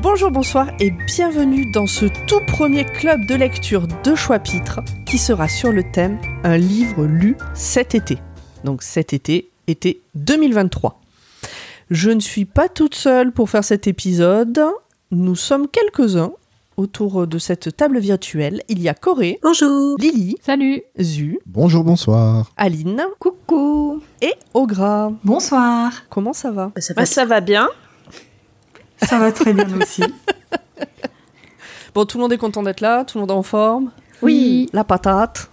Bonjour, bonsoir et bienvenue dans ce tout premier club de lecture de Choix-Pitre qui sera sur le thème Un livre lu cet été. Donc cet été, été 2023. Je ne suis pas toute seule pour faire cet épisode. Nous sommes quelques-uns autour de cette table virtuelle. Il y a Corée, Bonjour. Lily, Salut Zu, Bonjour, bonsoir. Aline Coucou et Ogra. Bonsoir Comment ça va Ça Bah, va ça va bien. Ça va très bien aussi. Bon, tout le monde est content d'être là, tout le monde est en forme. Oui La patate.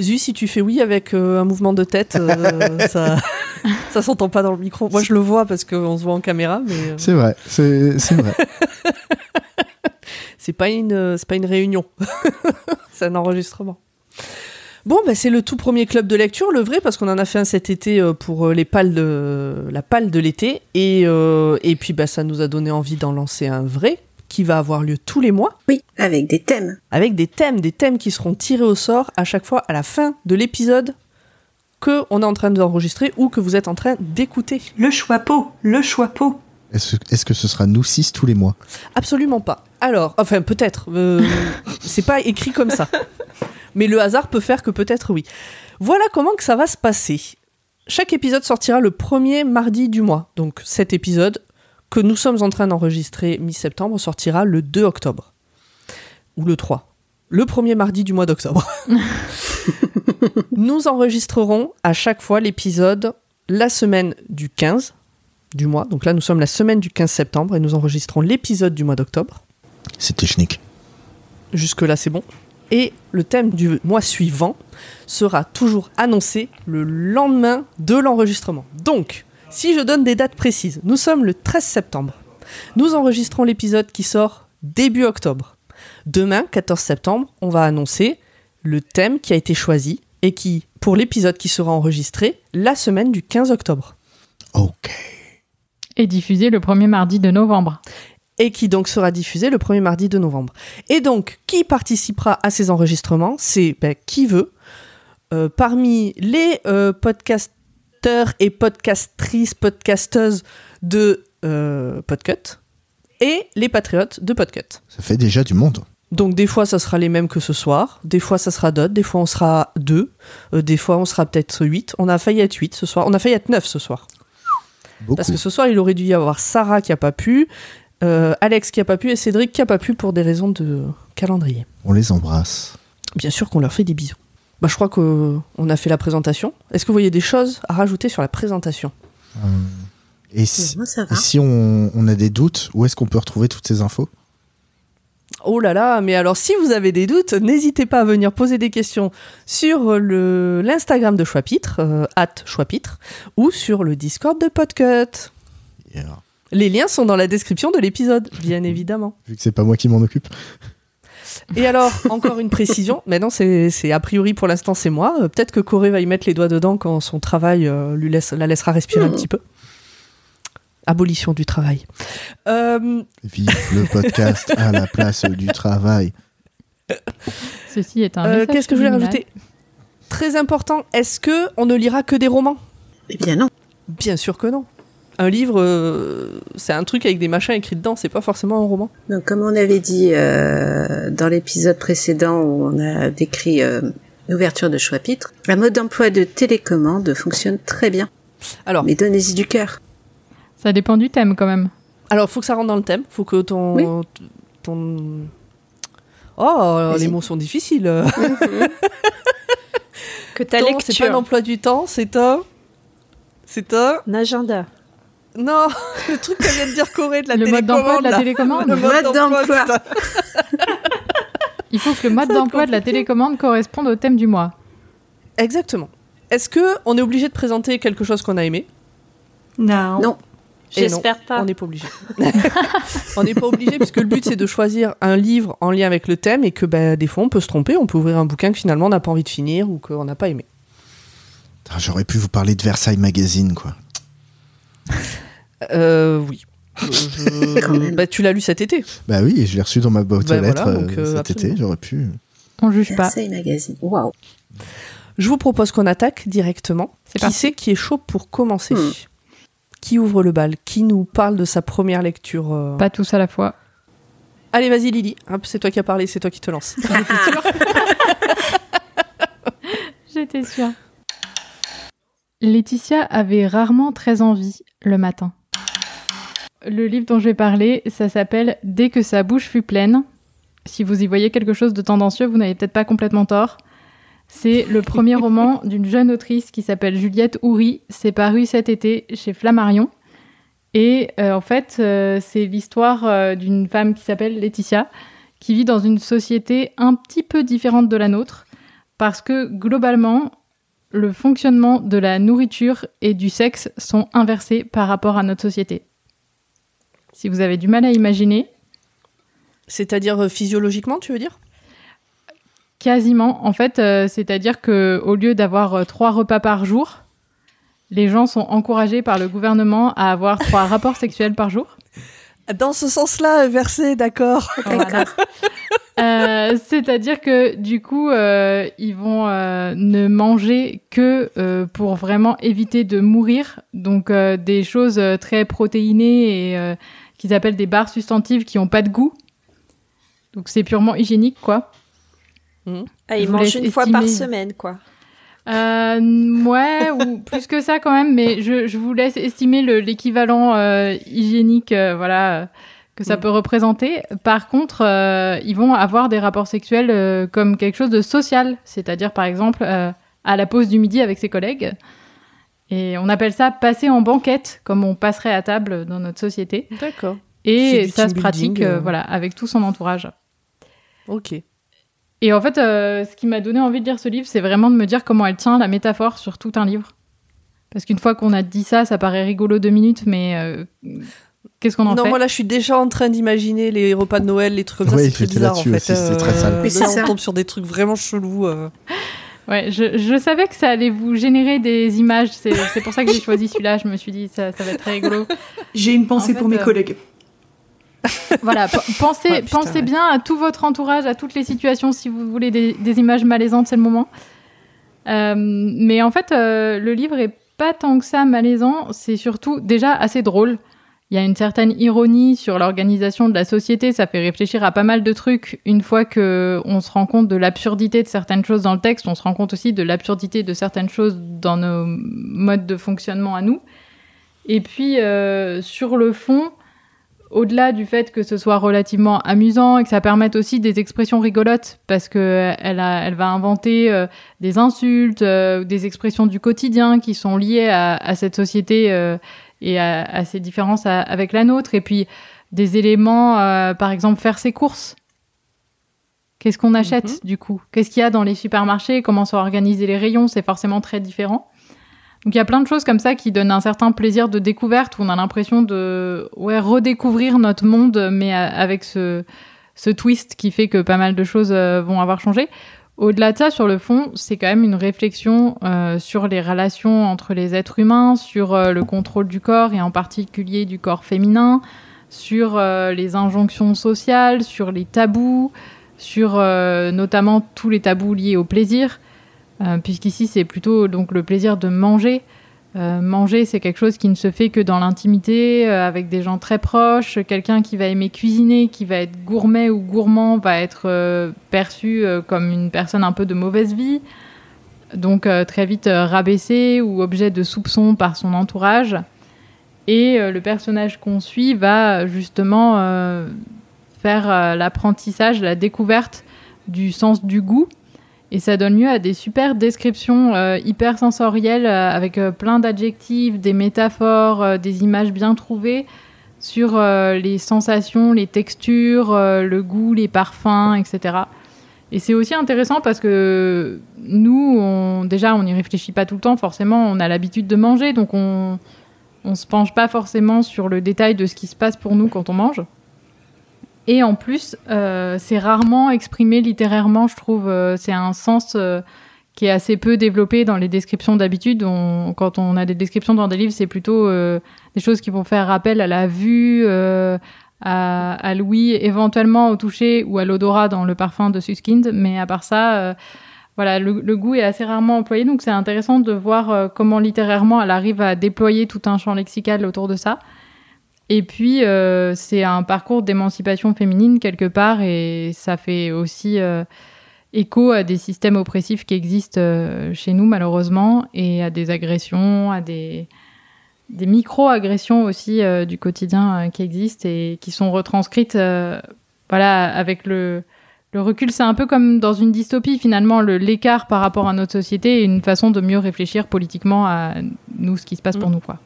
Zu, si tu fais oui avec euh, un mouvement de tête, euh, ça, ça s'entend pas dans le micro. Moi, je le vois parce qu'on se voit en caméra, mais euh, C'est vrai, c'est vrai. c'est pas une, euh, c'est pas une réunion, c'est un enregistrement. Bon, bah, c'est le tout premier club de lecture, le vrai, parce qu'on en a fait un cet été euh, pour les pales de la pale de l'été, et, euh, et puis bah, ça nous a donné envie d'en lancer un vrai qui va avoir lieu tous les mois. Oui, avec des thèmes. avec des thèmes, des thèmes qui seront tirés au sort à chaque fois à la fin de l'épisode que on est en train d'enregistrer ou que vous êtes en train d'écouter. Le choix pot Le choix pot Est-ce est-ce que ce sera nous six tous les mois? Absolument pas. Alors, enfin peut-être, euh, c'est pas écrit comme ça. Mais le hasard peut faire que peut-être oui. Voilà comment que ça va se passer. Chaque épisode sortira le premier mardi du mois. Donc cet épisode que nous sommes en train d'enregistrer mi-septembre sortira le 2 octobre. Ou le 3. Le premier mardi du mois d'octobre. nous enregistrerons à chaque fois l'épisode la semaine du 15 du mois. Donc là, nous sommes la semaine du 15 septembre et nous enregistrons l'épisode du mois d'octobre. C'est technique. Jusque-là, c'est bon. Et le thème du mois suivant sera toujours annoncé le lendemain de l'enregistrement. Donc, si je donne des dates précises, nous sommes le 13 septembre. Nous enregistrons l'épisode qui sort début octobre. Demain, 14 septembre, on va annoncer le thème qui a été choisi et qui, pour l'épisode qui sera enregistré, la semaine du 15 octobre. Ok. Et diffusé le premier mardi de novembre. et qui donc sera diffusé le premier mardi de novembre. Et donc, qui participera à ces enregistrements? C'est ben, qui veut. Euh, parmi les euh, podcasteurs et podcastrices, podcasteuses de euh, Podcut et les patriotes de Podcut. Ça fait déjà du monde. Donc des fois ça sera les mêmes que ce soir, des fois ça sera d'autres, des fois on sera deux, euh, des fois on sera peut-être huit. On a failli être huit ce soir, on a failli être neuf ce soir. Beaucoup. Parce que ce soir, il aurait dû y avoir Sarah qui a pas pu, euh, Alex qui a pas pu et Cédric qui a pas pu pour des raisons de calendrier. On les embrasse. Bien sûr qu'on leur fait des bisous. Bah, je crois qu'on a fait la présentation. Est-ce que vous voyez des choses à rajouter sur la présentation? Euh, et si, Moi, ça et va. si on, on a des doutes, où est-ce qu'on peut retrouver toutes ces infos? Oh là là, mais alors si vous avez des doutes, n'hésitez pas à venir poser des questions sur le- l'Instagram de Choix-Pitre, euh, at ou sur le Discord de Podcut. Yeah. Les liens sont dans la description de l'épisode, bien évidemment. Vu que c'est pas moi qui m'en occupe. Et alors, encore une précision, mais non, c'est a priori pour l'instant c'est moi. Euh, Peut-être que Corée va y mettre les doigts dedans quand son travail euh, lui laisse, la laissera respirer un petit peu. Abolition du travail. Euh, Vive le podcast à la place du travail. Ceci est un euh, Qu'est-ce que je voulais rajouter? Très important, est-ce que on ne lira que des romans? Eh bien non. Bien sûr que non. Un livre, euh, c'est un truc avec des machins écrits dedans, c'est pas forcément un roman. Donc, comme on avait dit euh, dans l'épisode précédent où on a décrit euh, l'ouverture de chapitre, la mode d'emploi de télécommande fonctionne très bien. Alors, Mais donnez-y du cœur. Ça dépend du thème quand même. alors faut que ça rentre dans le thème, faut que ton... Oui. ton... Oh, Vas-y. les mots sont difficiles. Que ta Ton, c'est pas un lecture. emploi du temps, c'est un. C'est un. Un agenda. Non, le truc que vient de dire Corée de la le mode d'emploi de la télécommande. Le Mode d'emploi. Il faut que le mode d'emploi de la télécommande corresponde au thème du mois. Exactement. Est-ce que on est obligé de présenter quelque chose qu'on a aimé? Non. Non. J'espère pas. On n'est pas obligé. on n'est pas obligé puisque le but c'est de choisir un livre en lien avec le thème et que bah, des fois on peut se tromper, on peut ouvrir un bouquin que finalement on n'a pas envie de finir ou qu'on n'a pas aimé. J'aurais pu vous parler de Versailles Magazine, quoi. Euh, oui. Je-. Bah, tu l'as lu cet été. Bah oui, je l'ai reçu dans ma boîte Bah aux lettres voilà, donc, euh, euh, cet absolument. été, j'aurais pu. On juge pas. Versailles Magazine. Waouh. Je vous propose qu'on attaque directement. C'est Qui c'est qui est chaud pour commencer Hmm. Qui ouvre le bal? Qui nous parle de sa première lecture euh? Pas tous à la fois. Allez, vas-y Lily. Hop, c'est toi qui as parlé, c'est toi qui te lance. J'étais sûre. Laetitia avait rarement très envie le matin. Le livre dont je vais parler, ça s'appelle Dès que sa bouche fut pleine. Si vous y voyez quelque chose de tendancieux, vous n'avez peut-être pas complètement tort. C'est le premier roman d'une jeune autrice qui s'appelle Juliette Houry. C'est paru cet été chez Flammarion. Et euh, en fait, euh, c'est l'histoire euh, d'une femme qui s'appelle Laetitia, qui vit dans une société un petit peu différente de la nôtre parce que globalement, le fonctionnement de la nourriture et du sexe sont inversés par rapport à notre société. Si vous avez du mal à imaginer, C'est-à-dire physiologiquement, tu veux dire? Quasiment, en fait, euh, c'est-à-dire que au lieu d'avoir euh, trois repas par jour, les gens sont encouragés par le gouvernement à avoir trois rapports sexuels par jour. Dans ce sens-là, versé, d'accord. Voilà. Euh, C'est-à-dire que du coup, euh, ils vont euh, ne manger que euh, pour vraiment éviter de mourir. Donc euh, des choses euh, très protéinées et euh, qu'ils appellent des barres substantives qui ont pas de goût. Donc c'est purement hygiénique, quoi. Ah, il mange une fois par semaine, quoi. Euh, ouais, ou plus que ça quand même, mais je, je vous laisse estimer le- l'équivalent euh, hygiénique, euh, voilà, que ça Mm. peut représenter. Par contre, euh, ils vont avoir des rapports sexuels euh, comme quelque chose de social, c'est-à-dire par exemple euh, à la pause du midi avec ses collègues. Et on appelle ça passer en banquette, comme on passerait à table dans notre société. D'accord. Et ça se pratique, euh, euh. voilà, avec tout son entourage. Ok. Et en fait, euh, ce qui m'a donné envie de lire ce livre, c'est vraiment de me dire comment elle tient la métaphore sur tout un livre. Parce qu'une fois qu'on a dit ça, ça paraît rigolo deux minutes, mais euh, qu'est-ce qu'on en non, fait? moi là, je suis déjà en train d'imaginer les repas de Noël, les trucs comme ça. Oui, c'est très bizarre en là-dessus fait. aussi, c'est très sale. Euh, Mais c'est là, ça. on tombe sur des trucs vraiment chelous. euh. Ouais, je, je savais que ça allait vous générer des images. C'est c'est pour ça que j'ai choisi celui-là. Je me suis dit, ça, ça va être très rigolo. J'ai une pensée En fait, pour mes euh, collègues. Voilà, pensez, Ouais, putain, pensez ouais. bien à tout votre entourage, à toutes les situations. Si vous voulez des, des images malaisantes, c'est le moment. Euh, mais en fait, euh, le livre est pas tant que ça malaisant. C'est surtout déjà assez drôle. Il y a une certaine ironie sur l'organisation de la société. Ça fait réfléchir à pas mal de trucs. Une fois que on se rend compte de l'absurdité de certaines choses dans le texte, on se rend compte aussi de l'absurdité de certaines choses dans nos modes de fonctionnement à nous. Et puis, euh, sur le fond, au-delà du fait que ce soit relativement amusant et que ça permette aussi des expressions rigolotes, parce que euh, elle, a, elle va inventer euh, des insultes, euh, des expressions du quotidien qui sont liées à, à cette société euh, et à, à ses différences à- avec la nôtre, et puis des éléments, euh, par exemple faire ses courses. Qu'est-ce qu'on achète du coup? Qu'est-ce qu'il y a dans les supermarchés? Comment sont organisés les rayons? C'est forcément très différent. Donc il y a plein de choses comme ça qui donnent un certain plaisir de découverte où on a l'impression de ouais, redécouvrir notre monde, mais a- avec ce, ce twist qui fait que pas mal de choses euh, vont avoir changé. Au-delà de ça, sur le fond, c'est quand même une réflexion euh, sur les relations entre les êtres humains, sur euh, le contrôle du corps et en particulier du corps féminin, sur euh, les injonctions sociales, sur les tabous, sur euh, notamment tous les tabous liés au plaisir. Euh, puisqu'ici c'est plutôt donc le plaisir de manger. Euh, manger, c'est quelque chose qui ne se fait que dans l'intimité, euh, avec des gens très proches. Quelqu'un qui va aimer cuisiner, qui va être gourmet ou gourmand, va être perçu comme une personne un peu de mauvaise vie. Donc très vite rabaissé ou objet de soupçon par son entourage. Et le personnage qu'on suit va justement faire l'apprentissage, la découverte du sens du goût. Et ça donne lieu à des super descriptions euh, hyper sensorielles euh, avec euh, plein d'adjectifs, des métaphores, euh, des images bien trouvées sur les sensations, les textures, le goût, les parfums, etc. Et c'est aussi intéressant parce que nous, on, déjà, on n'y réfléchit pas tout le temps, forcément, on a l'habitude de manger, donc on on se penche pas forcément sur le détail de ce qui se passe pour nous quand on mange. Et en plus, euh, c'est rarement exprimé littérairement, je trouve. euh, c'est un sens euh, qui est assez peu développé dans les descriptions d'habitude. On- Quand on a des descriptions dans des livres, c'est plutôt euh, des choses qui vont faire appel à la vue, euh, à, à l'ouïe, éventuellement au toucher ou à l'odorat dans le parfum de Suskind. Mais à part ça, euh, voilà, le, le goût est assez rarement employé. Donc c'est intéressant de voir comment littérairement elle arrive à déployer tout un champ lexical autour de ça. Et puis, euh, c'est un parcours d'émancipation féminine quelque part, et ça fait aussi euh, écho à des systèmes oppressifs qui existent euh, chez nous, malheureusement, et à des agressions, à des, des micro-agressions aussi euh, du quotidien euh, qui existent et qui sont retranscrites euh, voilà, avec le, le recul. C'est un peu comme dans une dystopie, finalement, le- l'écart par rapport à notre société est une façon de mieux réfléchir politiquement à nous, ce qui se passe pour Mm. nous. quoi.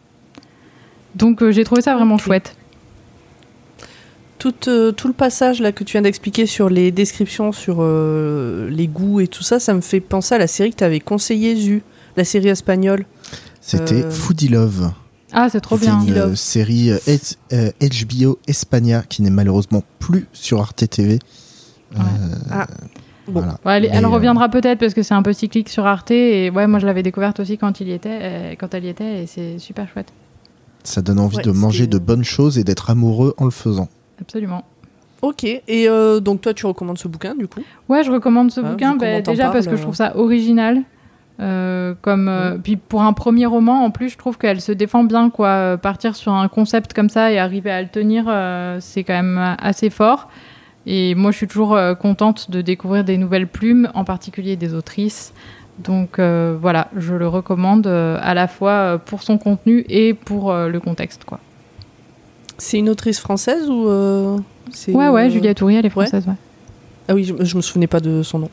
Donc, euh, j'ai trouvé ça vraiment chouette. Tout, euh, tout le passage là que tu viens d'expliquer sur les descriptions, sur euh, les goûts et tout ça, ça me fait penser à la série que tu avais conseillée, Zu, la série espagnole. C'était Euh, Foodie Love. Ah, c'est trop bien. une Love. série H- HBO Espagna qui n'est malheureusement plus sur Arte TV. Euh, Ah. Bon. voilà. Ouais, elle, elle euh, reviendra peut-être parce que c'est un peu cyclique sur Arte et ouais, moi je l'avais découverte aussi quand il y était, euh, quand elle y était et c'est super chouette, Ça donne envie Ouais, de manger de bonnes choses et d'être amoureux en le faisant. absolument. Ok, et euh, donc toi tu recommandes ce bouquin du coup? Ouais, je recommande ce Ah, bouquin bah, déjà parce que je trouve ça original. euh, comme euh, puis pour un premier roman en plus je trouve qu'elle se défend bien quoi partir sur un concept comme ça et arriver à le tenir euh, c'est quand même assez fort et moi je suis toujours euh, contente de découvrir des nouvelles plumes en particulier des autrices donc euh, voilà je le recommande euh, à la fois euh, pour son contenu et pour euh, le contexte quoi C'est une autrice française ou ouais ouais Juliette Toury elle est française ouais. Ah oui, je, je me souvenais pas de son nom.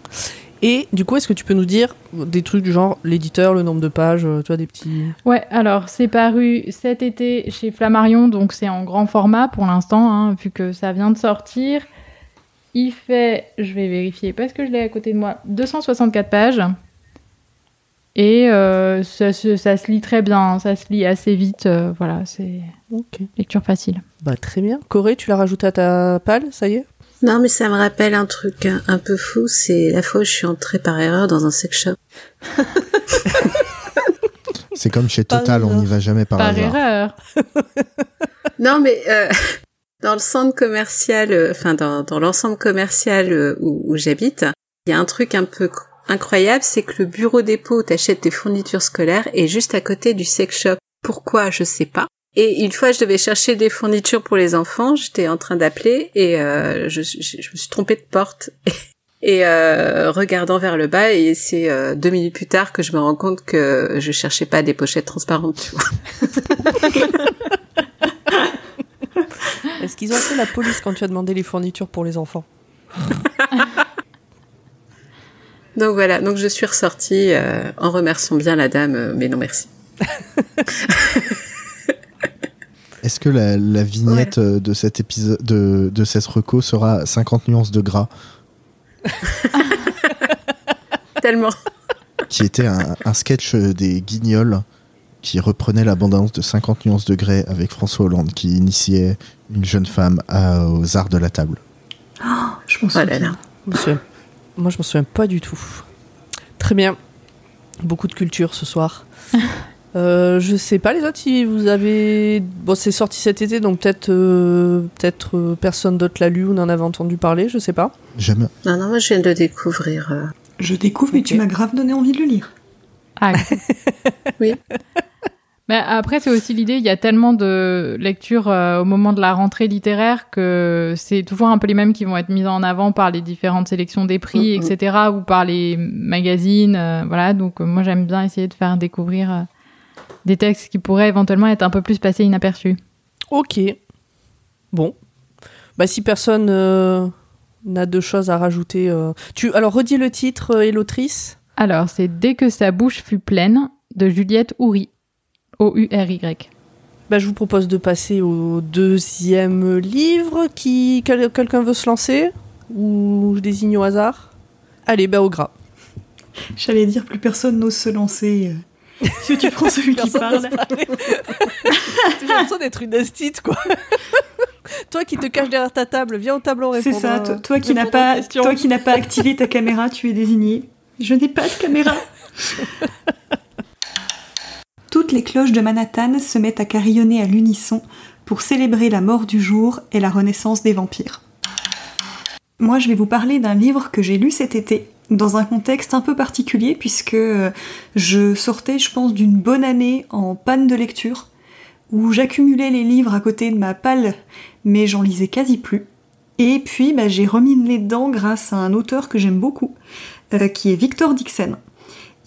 Et du coup, est-ce que tu peux nous dire des trucs du genre l'éditeur, le nombre de pages, tu vois, des petits. Ouais, alors c'est paru cet été chez Flammarion, donc c'est en grand format pour l'instant, hein, vu que ça vient de sortir. Il fait, je vais vérifier parce que je l'ai à côté de moi, 264 pages. Et euh, ça, se- ça se lit très bien, ça se lit assez vite. euh, voilà, c'est Ok. lecture facile. Bah très bien. Corée, tu l'as rajouté à ta palle, ça y est? Non, mais ça me rappelle un truc un, un peu fou, c'est la fois où je suis entrée par erreur dans un sex shop. C'est comme chez Par Total, on hasard. n'y va jamais par, Par hasard. erreur. Non, mais euh, dans le centre commercial, euh, enfin dans, dans l'ensemble commercial euh, où, où j'habite, il y a un truc un peu incroyable, c'est que le bureau dépôt où t'achètes tes fournitures scolaires est juste à côté du sex shop. Pourquoi, je sais pas. Et une fois, je devais chercher des fournitures pour les enfants, j'étais en train d'appeler et euh, je, je, je me suis trompée de porte. Et euh, regardant vers le bas, et c'est euh, deux minutes plus tard que je me rends compte que je cherchais pas des pochettes transparentes, tu vois. Est-ce qu'ils ont fait la police quand tu as demandé les fournitures pour les enfants? Donc voilà, donc je suis ressortie euh, en remerciant bien la dame, euh, mais non merci. Est-ce que la, la vignette euh, de cet épisode de, de cette reco sera 50 nuances de gras, Tellement. qui était un, un sketch des Guignols qui reprenait l'abondance de 50 nuances de grès avec François Hollande qui initiait une jeune femme à- aux arts de la table. Je m'en Oh là souviens. là. Je me souviens- Moi, je me souviens pas du tout. Très bien. Beaucoup de culture ce soir. Euh, je sais pas les autres si vous avez. Bon, c'est sorti cet été, donc peut-être euh, peut-être euh, personne d'autre l'a lu ou n'en avait entendu parler, je sais pas. J'aime. Non, non, moi je viens de le découvrir. euh. Je découvre, mais tu m'as grave donné envie de le lire. Ah, Oui. Mais après, c'est aussi l'idée, il y a tellement de lectures euh, au moment de la rentrée littéraire que c'est toujours un peu les mêmes qui vont être mises en avant par les différentes sélections des prix, Mhm. etc., ou par les magazines. euh, voilà, donc euh, moi j'aime bien essayer de faire découvrir des textes qui pourraient éventuellement être un peu plus passés inaperçus. Ok. Bon. Bah, si personne n'a de choses à rajouter. Tu... Alors, redis le titre et l'autrice? Alors, c'est Dès que sa bouche fut pleine de Juliette Houry. O-U-R-Y. Bah, je vous propose de passer au deuxième livre. Qui... quel- Quelqu'un veut se lancer Ou je désigne au hasard? Allez, bah, au gras. J'allais dire, plus personne n'ose se lancer. euh, Si tu prends celui qui parle. J'ai l'impression d'être une astite, quoi. Toi qui te caches derrière ta table, viens au tableau C'est répondre. ça, à- toi, toi qui n'as répondre aux pas, toi qui n'as pas activé ta caméra, tu es désigné. Je n'ai pas de caméra. Toutes les cloches de Manhattan se mettent à carillonner à l'unisson pour célébrer la mort du jour et la renaissance des vampires. Moi, je vais vous parler d'un livre que j'ai lu cet été, dans un contexte un peu particulier, puisque euh, je sortais, je pense, d'une bonne année en panne de lecture, où j'accumulais les livres à côté de ma palle, mais j'en lisais quasi plus. Et puis, bah, j'ai remis les dents grâce à un auteur que j'aime beaucoup, euh, qui est Victor Dixon.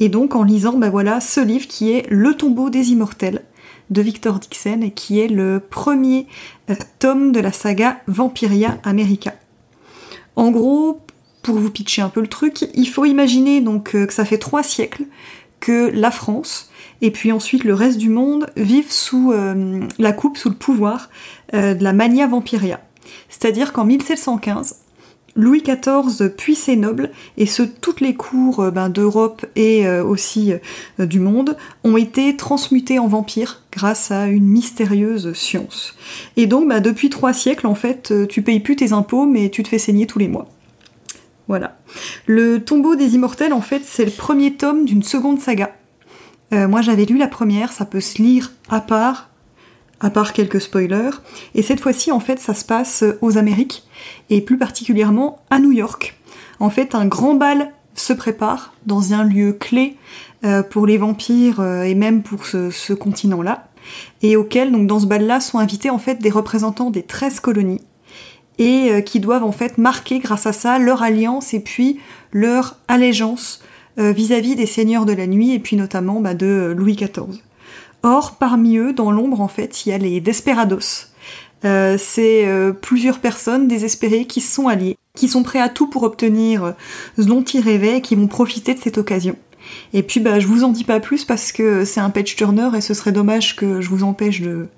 Et donc, en lisant, bah voilà, ce livre qui est Le tombeau des immortels, de Victor Dixon, qui est le premier euh, tome de la saga Vampiria America. En gros, pour vous pitcher un peu le truc, il faut imaginer donc euh, que ça fait trois siècles que la France et puis ensuite le reste du monde vivent sous euh, la coupe, sous le pouvoir de la mania vampiria. C'est-à-dire qu'en 1715, Louis XIV puis ses nobles, et ce toutes les cours ben, d'Europe et aussi du monde, ont été transmutés en vampires grâce à une mystérieuse science. Et donc ben, depuis trois siècles, en fait, tu payes plus tes impôts, mais tu te fais saigner tous les mois. Voilà. Le tombeau des immortels, en fait, c'est le premier tome d'une seconde saga. Euh, moi, j'avais lu la première, ça peut se lire à part, à part quelques spoilers. Et cette fois-ci, en fait, ça se passe aux Amériques, et plus particulièrement à New York. En fait, un grand bal se prépare dans un lieu clé euh, pour les vampires euh, et même pour ce, continent-là, et auquel, donc dans ce bal-là, sont invités en fait des représentants des 13 colonies et euh, qui doivent en fait marquer grâce à ça leur alliance et puis leur allégeance vis-à-vis des seigneurs de la nuit et puis notamment bah, de Louis XIV. Or, parmi eux, dans l'ombre, en fait, il y a les Desperados. Euh, c'est plusieurs personnes désespérées qui se sont alliées, qui sont prêts à tout pour obtenir ce dont ils rêvaient et qui vont profiter de cette occasion. Et puis, bah, je vous en dis pas plus parce que c'est un page turner et ce serait dommage que je vous empêche de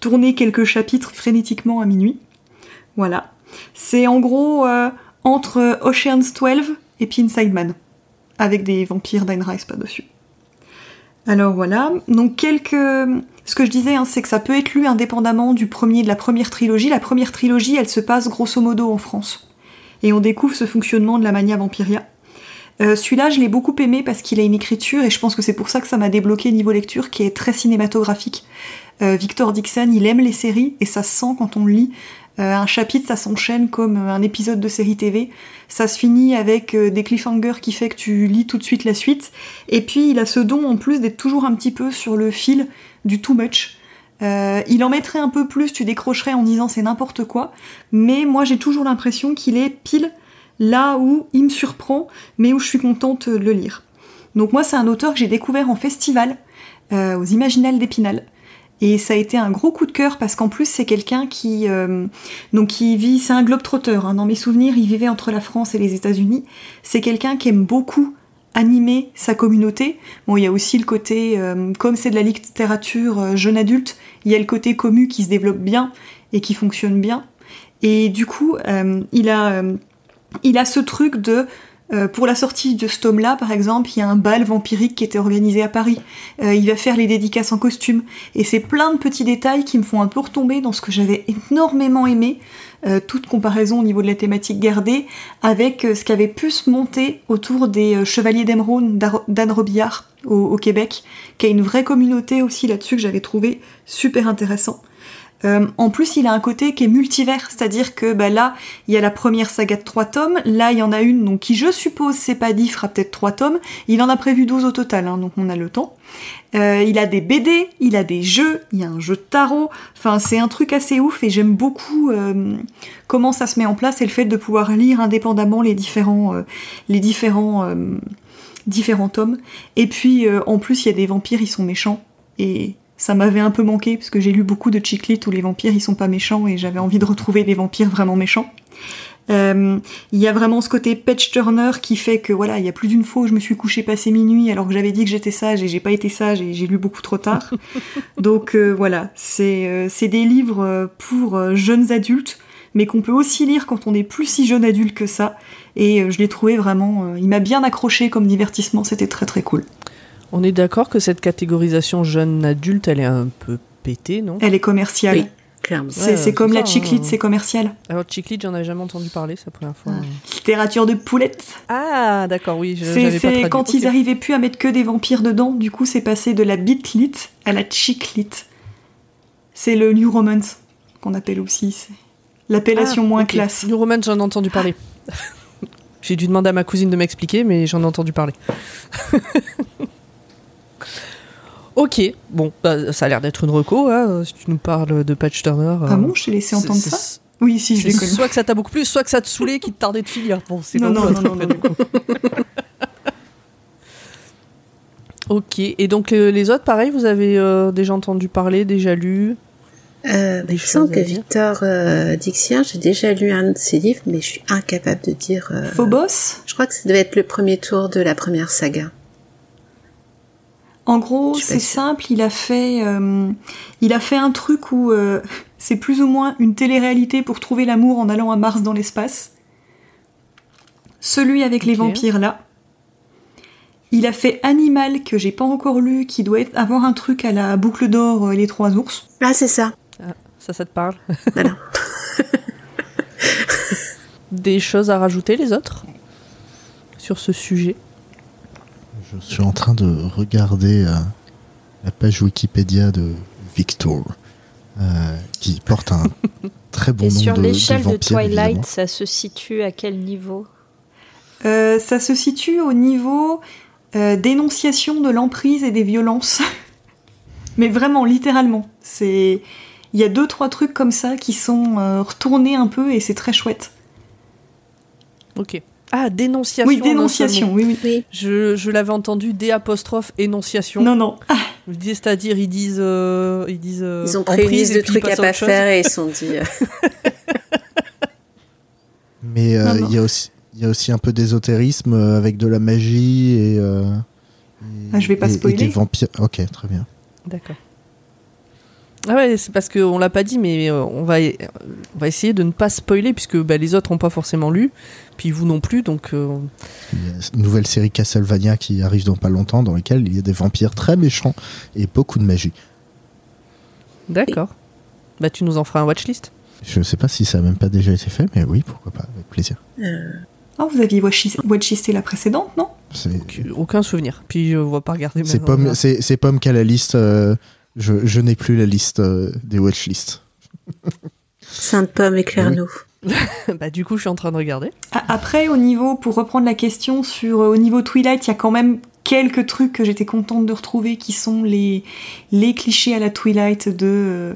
tourner quelques chapitres frénétiquement à minuit. Voilà. C'est en gros euh, entre Ocean's 12 et puis avec des vampires d'Einreis pas-dessus. Alors voilà, donc quelques... Ce que je disais, hein, c'est que ça peut être lu indépendamment du premier, de la première trilogie. La première trilogie, elle se passe grosso modo en France. Et on découvre ce fonctionnement de la mania vampiria. Euh, celui-là, je l'ai beaucoup aimé parce qu'il a une écriture, et je pense que c'est pour ça que ça m'a débloqué niveau lecture, qui est très cinématographique. Euh, Victor Dixon, il aime les séries, et ça se sent quand on lit. Euh, un chapitre, ça s'enchaîne comme un épisode de série TV. Ça se finit avec des cliffhangers qui fait que tu lis tout de suite la suite. Et puis il a ce don en plus d'être toujours un petit peu sur le fil du too much. Euh, il en mettrait un peu plus, tu décrocherais en disant c'est n'importe quoi. Mais moi j'ai toujours l'impression qu'il est pile là où il me surprend, mais où je suis contente de le lire. Donc moi c'est un auteur que j'ai découvert en festival, aux Imaginales d'Épinal. Et ça a été un gros coup de cœur parce qu'en plus c'est quelqu'un qui euh, donc qui vit, c'est un globe trotteur. Hein. Dans mes souvenirs, il vivait entre la France et les États-Unis. C'est quelqu'un qui aime beaucoup animer sa communauté. Bon, il y a aussi le côté, euh, comme c'est de la littérature euh, jeune adulte, il y a le côté commu qui se développe bien et qui fonctionne bien. Et du coup, il a il a ce truc de euh, pour la sortie de ce tome-là, par exemple, il y a un bal vampirique qui était organisé à Paris. Euh, il va faire les dédicaces en costume. Et c'est plein de petits détails qui me font un peu retomber dans ce que j'avais énormément aimé, euh, toute comparaison au niveau de la thématique gardée, avec ce qui avait pu se monter autour des Chevaliers d'Emeraude d'Anne Robillard au, au, Québec, qui a une vraie communauté aussi là-dessus que j'avais trouvé super intéressant. Euh, en plus, il a un côté qui est multivers, c'est-à-dire que bah, là, il y a la première saga de trois tomes, là, il y en a une donc qui, je suppose, c'est pas dit, fera peut-être trois tomes. Il en a prévu 12 au total, hein, donc on a le temps. Euh, il a des BD, il a des jeux, il y a un jeu de tarot. Enfin, c'est un truc assez ouf et j'aime beaucoup euh, comment ça se met en place et le fait de pouvoir lire indépendamment les différents, les différents, différents tomes. Et puis, en plus, il y a des vampires, ils sont méchants et ça m'avait un peu manqué parce que j'ai lu beaucoup de chiclets où les vampires ils sont pas méchants et j'avais envie de retrouver des vampires vraiment méchants. Euh, il y a vraiment ce côté patch turner qui fait que voilà, il y a plus d'une fois où je me suis couchée passé minuit alors que j'avais dit que j'étais sage et j'ai pas été sage et j'ai lu beaucoup trop tard. Donc euh, voilà, c'est euh, c'est des livres pour jeunes adultes mais qu'on peut aussi lire quand on n'est plus si jeune adulte que ça et je l'ai trouvé vraiment il m'a bien accroché comme divertissement, c'était très très cool. On est d'accord que cette catégorisation jeune adulte, elle est un peu pétée, non? Elle est commerciale. clairement. C'est Ouais, comme la chiclite, hein. c'est commercial. Alors, Chiclit, j'en avais jamais entendu parler, c'est la première fois. Littérature de poulette. Ah, d'accord, oui, je C'est quand ils arrivaient plus à mettre que des vampires dedans, du coup c'est passé de la bitlite à la chiclite. C'est le New Romance qu'on appelle aussi. c'est L'appellation Ah, moins classe. New Romance, j'en ai entendu parler. J'ai dû demander à ma cousine de m'expliquer, mais j'en ai entendu parler. ok, bon, bah, ça a l'air d'être une reco, hein, si tu nous parles de Patch Turner. Ah euh, bon, je t'ai laissé entendre ça Oui, si, je connais. Soit que ça t'a beaucoup plu, soit que ça te saoulait, qu'il te tardait de finir. Bon, c'est Non, non, non, non, non. coup. ok, et donc euh, les autres, pareil, vous avez euh, déjà entendu parler, déjà lu Euh, Des il semble que. Victor euh, Dixien, j'ai déjà lu un de ses livres, mais je suis incapable de dire. euh, Phobos, Je crois que ça devait être le premier tour de la première saga. En gros, c'est simple, il a fait, euh, il a fait un truc où euh, c'est plus ou moins une télé-réalité pour trouver l'amour en allant à Mars dans l'espace. Celui avec les vampires là. Il a fait Animal que j'ai pas encore lu, qui doit être- avoir un truc à la boucle d'or et les trois ours. Ah, c'est ça. Ça, ça te parle Voilà. Des choses à rajouter, les autres? Sur ce sujet? Je suis en train de regarder euh, la page Wikipédia de Victor, euh, qui porte un très bon Et nom sur de, de l'échelle de, Twilight, évidemment. ça se situe à quel niveau? Euh, ça se situe au niveau euh, dénonciation de l'emprise et des violences. Mais vraiment, littéralement. C'est, il y a deux trois trucs comme ça qui sont euh, retournés un peu et c'est très chouette. Ok. Ah, dénonciation. oui, dénonciation. Oui, oui. Oui. Je, je l'avais entendu D apostrophe énonciation. Non, non. Ah, C'est-à-dire, ils disent. euh, ils disent. euh, Ils ont pris une liste de trucs à pas faire et ils sont dit. euh, Mais euh, il y, a aussi- il y a aussi un peu d'ésotérisme avec de la magie et, euh, et- Ah, je vais pas et- et spoiler. des vampires. Ok, très bien. D'accord. Ah ouais, c'est parce qu'on l'a pas dit, mais euh, on, va, on va essayer de ne pas spoiler, puisque bah, les autres n'ont pas forcément lu, puis vous non plus, donc euh, Il y a une nouvelle série Castlevania qui arrive dans pas longtemps, dans laquelle il y a des vampires très méchants et beaucoup de magie. d'accord. Bah tu nous en feras un watchlist. Je ne sais pas si ça a même pas déjà été fait, mais oui, pourquoi pas, avec plaisir. euh, Oh, vous aviez watchisté la précédente, non? Aucun souvenir. Puis je vois pas regarder. c'est. Pomme, c'est c'est Pomme qui a la liste. euh, je je n'ai plus la liste euh, des watchlists. Sainte Pomme, éclaire-nous. bah du coup, je suis en train de regarder. Ah, Après, au niveau, pour reprendre la question sur euh, au niveau Twilight, il y a quand même quelques trucs que j'étais contente de retrouver qui sont les, les clichés à la Twilight de euh,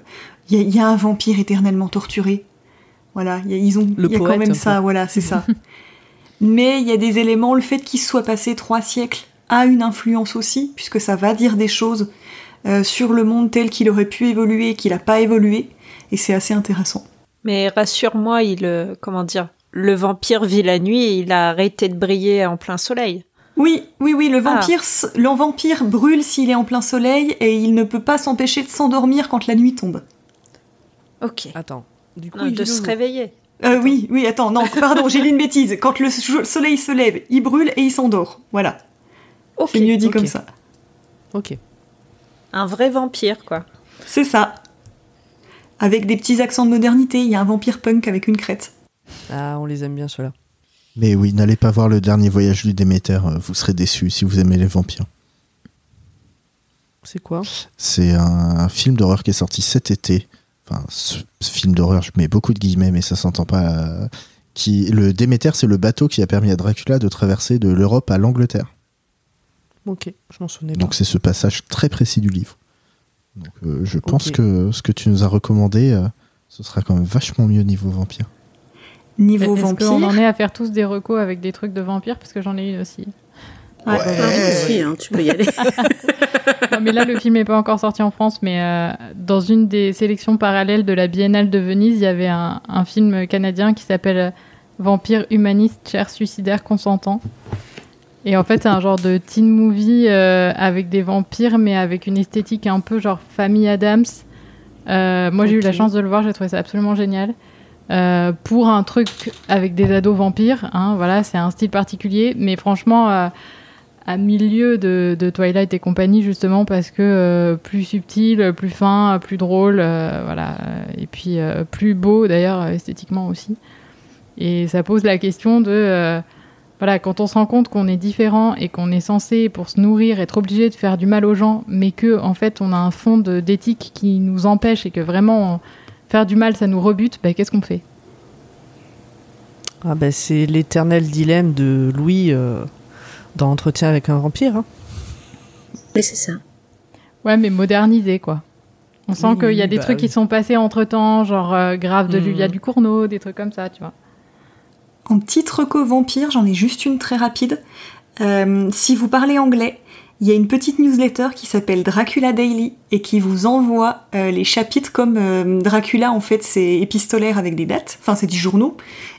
il y, a- il y a un vampire éternellement torturé. Voilà, il y a, ils ont, Le il y a quand même ça, peu. voilà, c'est ça. Mais il y a des éléments, le fait qu'il soit passé trois siècles a une influence aussi, puisque ça va dire des choses euh, sur le monde tel qu'il aurait pu évoluer et qu'il n'a pas évolué, et c'est assez intéressant. Mais rassure-moi, il, euh, comment dire, le vampire vit la nuit et il a arrêté de briller en plein soleil. Oui, oui, oui, le Ah. vampire, le vampire brûle s'il est en plein soleil et il ne peut pas s'empêcher de s'endormir quand la nuit tombe. Ok. Attends. Du coup, Non, il de se réveiller. Euh, oui, oui, attends, non, pardon, j'ai dit une bêtise. Quand le so- soleil se lève, il brûle et il s'endort. Voilà, Ok. c'est mieux dit comme ça. Ok. Un vrai vampire, quoi. C'est ça. Avec des petits accents de modernité, il y a un vampire punk avec une crête. Ah, on les aime bien ceux-là. Mais oui, n'allez pas voir le dernier voyage du Déméter, euh, vous serez déçus si vous aimez les vampires. C'est quoi? C'est un, un film d'horreur qui est sorti cet été. Enfin, ce, ce film d'horreur, je mets beaucoup de guillemets, mais ça s'entend pas. euh, qui, le Déméter, c'est le bateau qui a permis à Dracula de traverser de l'Europe à l'Angleterre. Ok, je m'en souvenais pas. Donc c'est ce passage très précis du livre. Donc euh, je pense que ce que tu nous as recommandé, euh, ce sera quand même vachement mieux niveau vampire. Niveau Est-ce vampire. qu'on en est à faire tous des recos avec des trucs de vampires Parce que j'en ai une aussi. Ouais. Ah, si, hein, tu peux y aller. Non, mais là, le film n'est pas encore sorti en France, mais euh, dans une des sélections parallèles de la Biennale de Venise, il y avait un, un film canadien qui s'appelle Vampire humaniste, chair suicidaire consentant. Et en fait, c'est un genre de teen movie euh, avec des vampires, mais avec une esthétique un peu genre famille Adams. Euh, moi, j'ai eu la chance de le voir, j'ai trouvé ça absolument génial. Euh, pour un truc avec des ados vampires, hein, voilà, c'est un style particulier, mais franchement, à milieu de, de Twilight et compagnie, justement parce que plus subtil, plus fin, plus drôle, voilà, et puis plus beau d'ailleurs esthétiquement aussi. Et ça pose la question de, voilà, quand on se rend compte qu'on est différent et qu'on est censé, pour se nourrir, être obligé de faire du mal aux gens, mais que en fait on a un fond d'éthique qui nous empêche et que vraiment on- faire du mal ça nous rebute, bah, qu'est-ce qu'on fait? Ah bah, c'est l'éternel dilemme de Louis euh, dans Entretien avec un vampire. hein. Mais c'est ça. Ouais, mais modernisé, quoi. On sent Oui, qu'il y a des bah trucs oui. qui sont passés entre temps, genre euh, grave de Mhm. Julia Ducournau, des trucs comme ça, tu vois. En petite reco vampire, j'en ai juste une très rapide. Euh, si vous parlez anglais, il y a une petite newsletter qui s'appelle Dracula Daily et qui vous envoie euh, les chapitres comme euh, Dracula en fait c'est épistolaire avec des dates, enfin c'est du journaux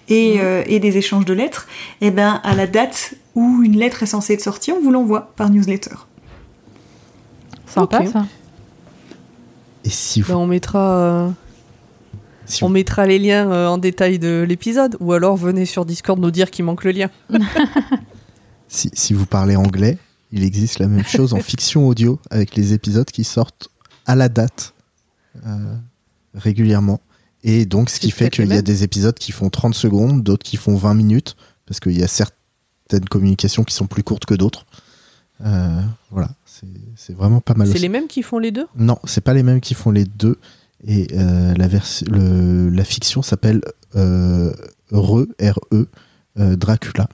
et, euh, et des échanges de lettres. Et ben à la date où une lettre est censée être sortie, on vous l'envoie par newsletter. Sympa, Ok. ça. Et si vous, on mettra, euh, si on vous- mettra les liens euh, en détail de l'épisode, ou alors venez sur Discord nous dire qu'il manque le lien. si- si vous parlez anglais, il existe la même chose en fiction audio avec les épisodes qui sortent à la date euh, régulièrement. Et donc, ce qui fait qu'il y a des épisodes qui font 30 secondes, d'autres qui font 20 minutes, parce qu'il y a certaines communications qui sont plus courtes que d'autres. Euh, voilà, c'est vraiment pas mal C'est les mêmes qui font les deux? Non, c'est pas les mêmes qui font les deux. Et euh, la, vers- le- la fiction s'appelle euh, Re, R-E, euh, Dracula.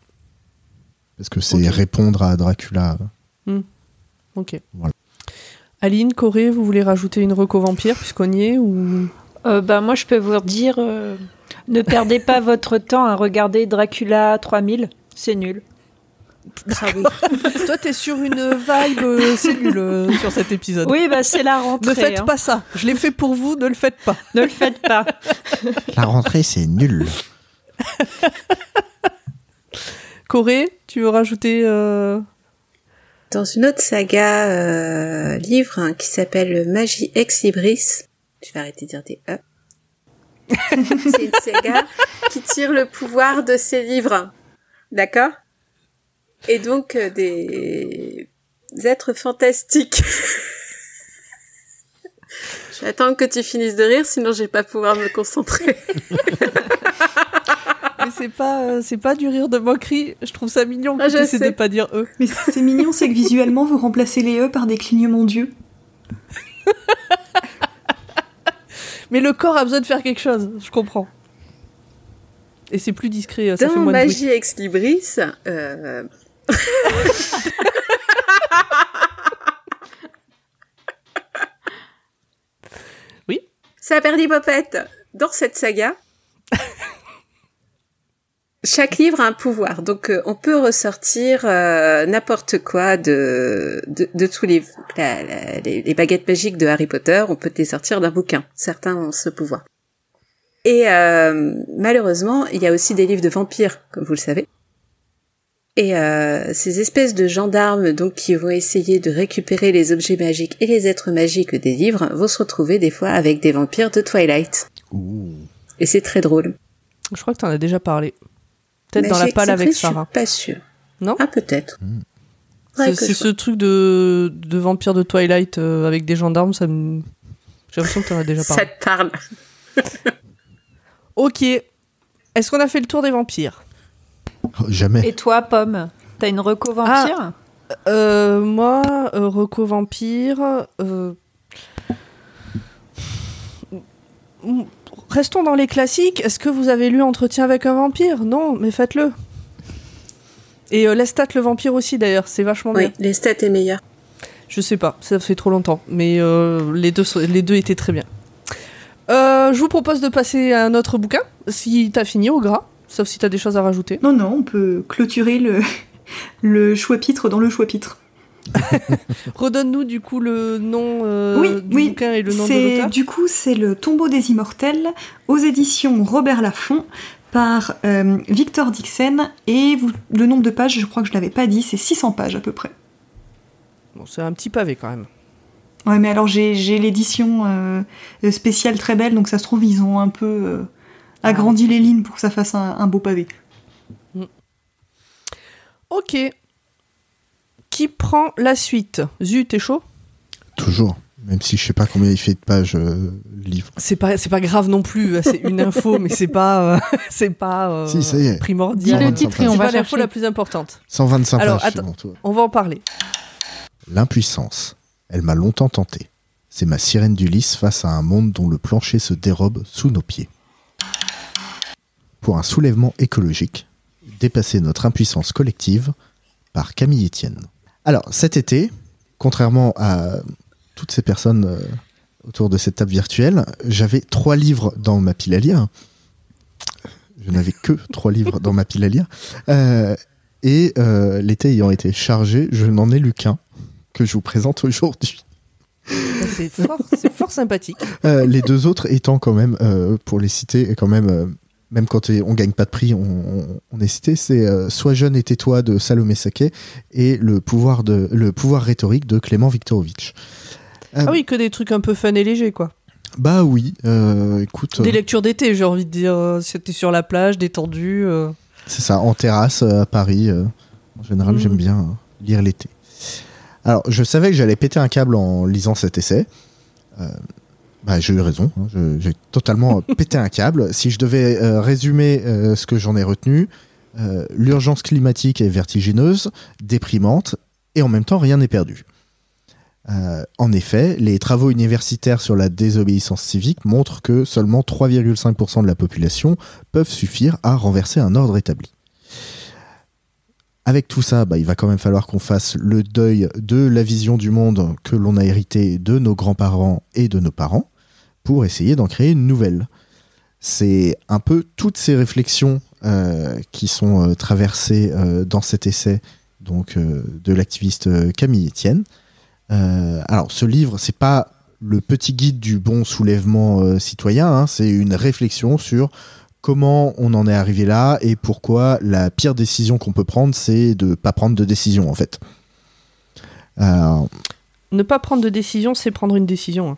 Parce que c'est répondre à Dracula. Ok. Voilà. Aline, Corée, vous voulez rajouter une reco vampire puisqu'on y est ou? Euh, bah, moi, je peux vous dire, euh, ne perdez pas votre temps à regarder Dracula 3000. C'est nul. Ah oui. Toi, t'es sur une vibe, euh, nul euh, sur cet épisode. Oui, bah, c'est la rentrée. ne faites hein. pas ça. Je l'ai fait pour vous, ne le faites pas. Ne le faites pas. La rentrée, c'est nul. Corée, tu veux rajouter euh, Dans une autre saga euh, livre hein, qui s'appelle Magie Ex Libris, je vais arrêter de dire des E. C'est une saga qui tire le pouvoir de ses livres, d'accord? Et donc euh, des êtres fantastiques. J'attends que tu finisses de rire, sinon je vais pas pouvoir me concentrer. Mais c'est pas, euh, c'est pas du rire de moquerie. Je trouve ça mignon que Ah, tu essaies de sais. pas dire eux. Mais c'est mignon, c'est que visuellement vous remplacez les E par des clignements d'yeux. Mais le corps a besoin de faire quelque chose. Je comprends. Et c'est plus discret. Ça fait Dans moins de bruit. Magie Ex Libris, euh... Oui. Ça a perdu Popette. Dans cette saga, chaque livre a un pouvoir. Donc, euh, on peut ressortir euh, n'importe quoi de, de, tous les, les baguettes magiques de Harry Potter. On peut les sortir d'un bouquin. Certains ont ce pouvoir. Et euh, malheureusement, il y a aussi des livres de vampires, comme vous le savez. Et euh, ces espèces de gendarmes donc qui vont essayer de récupérer les objets magiques et les êtres magiques des livres vont se retrouver des fois avec des vampires de Twilight. Ouh. Et c'est très drôle. Je crois que t'en as déjà parlé. Peut-être dans la palle avec Sarah. Je suis pas sûre. Non Ah peut-être. Hmm. C'est ce truc de, de vampire de Twilight euh, avec des gendarmes, ça me... J'ai l'impression que t'en as déjà Ça parlé. te parle. Ok. Est-ce qu'on a fait le tour des vampires? Oh, jamais. Et toi, Pomme, t'as une reco vampire euh, Moi, euh, Reco Vampire... euh, Restons dans les classiques. Est-ce que vous avez lu Entretien avec un vampire? Non, mais faites-le. Et euh, Lestat le vampire aussi d'ailleurs, c'est vachement bien. Oui, les stats est meilleur. Je sais pas, ça fait trop longtemps, mais euh, les, deux, les deux étaient très bien. Euh, je vous propose de passer à un autre bouquin, si t'as fini au gras, sauf si t'as des choses à rajouter. Non, non, on peut clôturer le, le dans le choix-pitre. Redonne-nous du coup le nom euh, oui, du oui. bouquin et le nom de l'auteur. Du coup, c'est le Tombeau des Immortels aux éditions Robert Laffont par euh, Victor Dixon. Et vous, le nombre de pages, je crois que je l'avais pas dit, c'est 600 pages à peu près. Bon, c'est un petit pavé quand même. Ouais, mais alors j'ai j'ai l'édition euh, spéciale très belle, donc ça se trouve, ils ont un peu euh, agrandi les lignes pour que ça fasse un, un beau pavé. Ok. Qui prend la suite? Zu, t'es chaud? Toujours. Même si je sais pas combien il fait de pages euh, le livre. C'est pas, c'est pas grave non plus. euh, C'est une info, mais c'est pas, euh, c'est pas euh, Si, ça y est. Dis primordial. le titre et on va pas l'info la plus importante. 125 Alors, pages. attends. bon. On va en parler. L'impuissance. Elle m'a longtemps tenté. C'est ma sirène d'Ulysse face à un monde dont le plancher se dérobe sous nos pieds. Pour un soulèvement écologique, dépasser notre impuissance collective par Camille Etienne. Alors, cet été, contrairement à toutes ces personnes euh, autour de cette table virtuelle, j'avais trois livres dans ma pile à lire. Je n'avais que trois livres dans ma pile à lire. Euh, et euh, l'été ayant été chargé, je n'en ai lu qu'un que je vous présente aujourd'hui. C'est fort, fort sympathique. Les deux autres étant quand même, pour les citer, quand même, même quand on gagne pas de prix, on, on- on est cité, c'est euh, Sois jeune et tais-toi de Salomé Saké et le pouvoir, de, le pouvoir rhétorique de Clément Viktorovitch. Euh, Ah oui, que des trucs un peu fun et légers, quoi. Bah oui, euh, écoute, Des lectures d'été, j'ai envie de dire. C'était sur la plage, détendu. c'est ça, en terrasse à Paris. en général, Mhm. j'aime bien lire l'été. Alors, je savais que j'allais péter un câble en lisant cet essai. Bah, j'ai eu raison. hein, j'ai totalement pété un câble. Si je devais euh, résumer euh, ce que j'en ai retenu, euh, l'urgence climatique est vertigineuse, déprimante, et en même temps, rien n'est perdu. En effet, les travaux universitaires sur la désobéissance civique montrent que seulement 3,5% de la population peuvent suffire à renverser un ordre établi. Avec tout ça, bah, il va quand même falloir qu'on fasse le deuil de la vision du monde que l'on a hérité de nos grands-parents et de nos parents pour essayer d'en créer une nouvelle. C'est un peu toutes ces réflexions euh, qui sont euh, traversées euh, dans cet essai donc, de l'activiste Camille Etienne. Alors, ce livre, c'est pas le petit guide du bon soulèvement citoyen, hein, c'est une réflexion sur comment on en est arrivé là et pourquoi la pire décision qu'on peut prendre, c'est de pas prendre de décision en fait. Ne pas prendre de décision, c'est prendre une décision. hein,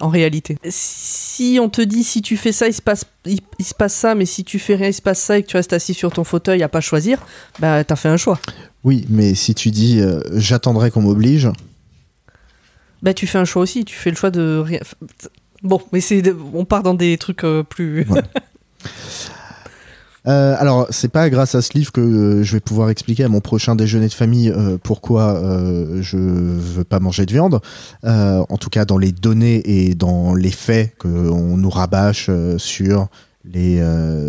En réalité. Si on te dit si tu fais ça, il se passe, il, il se passe ça, mais si tu fais rien, il se passe ça et que tu restes assis sur ton fauteuil à pas choisir, bah t'as fait un choix. oui, mais si tu dis euh, j'attendrai qu'on m'oblige, Bah tu fais un choix aussi. Tu fais le choix de rien. Bon, mais c'est, de- on part dans des trucs euh, plus. Ouais. Euh, alors, c'est pas grâce à ce livre que euh, je vais pouvoir expliquer à mon prochain déjeuner de famille euh, pourquoi je veux pas manger de viande. En tout cas, dans les données et dans les faits qu'on nous rabâche sur les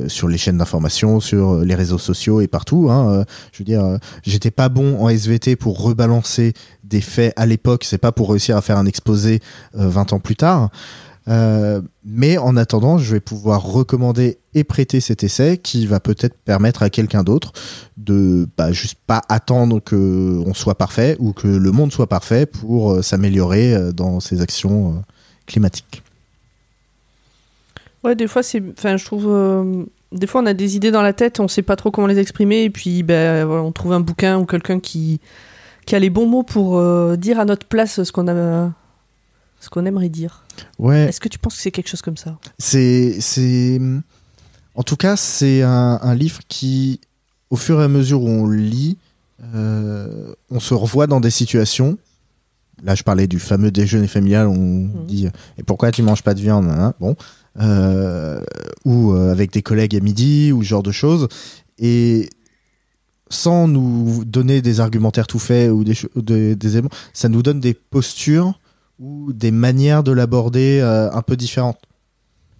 sur les chaînes d'information, sur les réseaux sociaux et partout. hein. Je veux dire, j'étais pas bon en SVT pour rebalancer des faits à l'époque. C'est pas pour réussir à faire un exposé euh, 20 ans plus tard. Euh, mais en attendant, je vais pouvoir recommander et prêter cet essai qui va peut-être permettre à quelqu'un d'autre de bah, juste pas attendre que on soit parfait ou que le monde soit parfait pour euh, s'améliorer euh, dans ses actions climatiques. Ouais, des fois, c'est. Enfin, je trouve. euh, Des fois, on a des idées dans la tête, on sait pas trop comment les exprimer, et puis ben, on trouve un bouquin ou quelqu'un qui, qui a les bons mots pour dire à notre place ce qu'on a. Ce qu'on aimerait dire. Ouais, Est-ce que tu penses que c'est quelque chose comme ça c'est c'est en tout cas c'est un, un livre qui au fur et à mesure où on lit euh, on se revoit dans des situations. Là je parlais du fameux déjeuner familial où on dit et pourquoi tu manges pas de viande? Hein bon Euh, ou euh, avec des collègues à midi ou ce genre de choses. Et sans nous donner des argumentaires tout faits ou des, des éléments, ça nous donne des postures ou des manières de l'aborder euh, un peu différentes.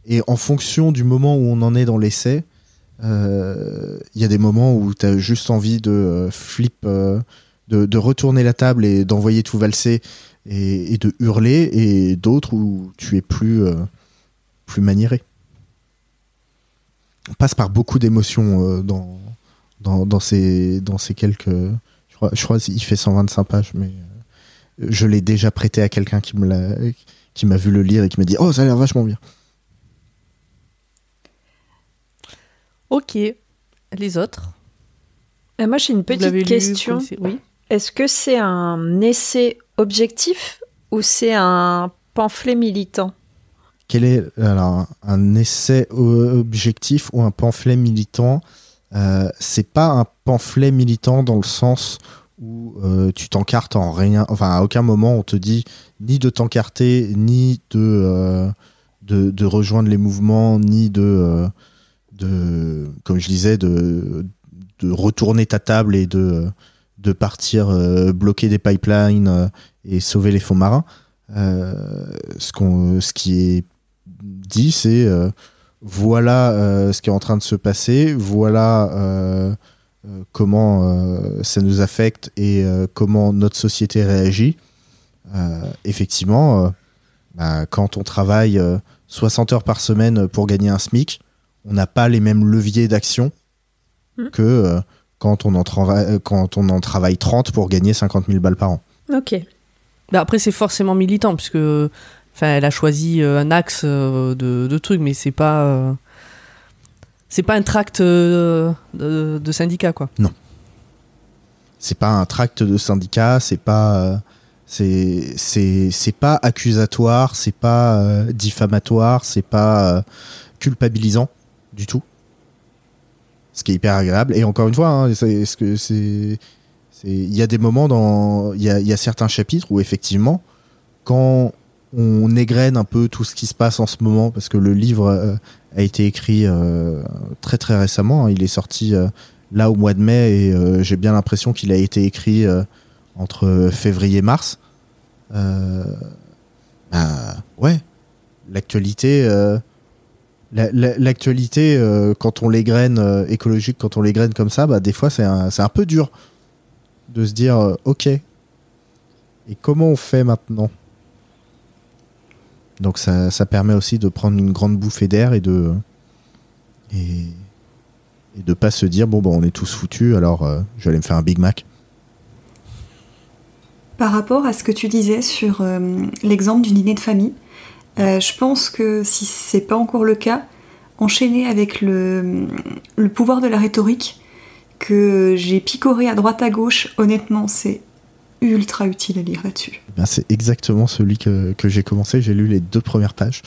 Et en fonction du moment où on en est dans l'essai, euh, il y a des moments où tu as juste envie de euh, flip, euh, de, retourner la table et d'envoyer tout valser et, de hurler, et d'autres où tu es plus, plus maniéré. On passe par beaucoup d'émotions dans, dans, ces, dans ces quelques. Je crois, je crois qu'il fait 125 pages, mais je l'ai déjà prêté à quelqu'un qui me l'a qui m'a vu le lire et qui m'a dit oh ça a l'air vachement bien Ok. Les autres? Euh, moi, j'ai une petite question. Oui. Est-ce que c'est un essai objectif ou c'est un pamphlet militant? Quel est alors un essai objectif ou un pamphlet militant? Euh, c'est pas un pamphlet militant dans le sens où euh, tu t'encartes en rien. Enfin, à aucun moment on te dit ni de t'encarter, ni de, euh, de, rejoindre les mouvements, ni de, euh, de comme je disais, de, de retourner ta table et de, de partir euh, bloquer des pipelines et sauver les fonds marins. Ce, qu'on, ce qui est dit, c'est voilà ce qui est en train de se passer, voilà comment euh, ça nous affecte et euh, comment notre société réagit. Euh, effectivement, euh, bah, quand on travaille euh, 60 heures par semaine pour gagner un SMIC, on n'a pas les mêmes leviers d'action Mhm. que euh, quand, on en euh, quand on en travaille 30 pour gagner 50 000 balles par an. Ok. Bah après, c'est forcément militant, puisque elle a choisi euh, un axe euh, de, de trucs, mais c'est pas. euh, c'est pas un tract euh, de, syndicat, quoi. c'est pas un tract de syndicat, c'est pas euh, c'est c'est pas accusatoire, c'est pas euh, diffamatoire, c'est pas culpabilisant du tout. Ce qui est hyper agréable et encore une fois, hein, il y a des moments dans il y y a certains chapitres où effectivement quand on égrène un peu tout ce qui se passe en ce moment parce que le livre euh, a été écrit euh, très très récemment, hein, il est sorti euh, là au mois de mai et j'ai bien l'impression qu'il a été écrit entre février et mars. Euh, bah, ouais, l'actualité, la- la- l'actualité quand on les écologique, quand on les comme ça, bah des fois c'est un, un peu dur de se dire ok. Et comment on fait maintenant? Donc ça, ça permet aussi de prendre une grande bouffée d'air et de et, de pas se dire bon bah on est tous foutus alors euh, je vais aller me faire un Big Mac. Par rapport à ce que tu disais sur euh, l'exemple du dîner de famille, euh, je pense que si c'est pas encore le cas, enchaîner avec le, le pouvoir de la rhétorique que j'ai picoré à droite à gauche, honnêtement, c'est ultra utile à lire là-dessus. Bien, c'est exactement celui que, que j'ai commencé. J'ai lu les deux premières pages.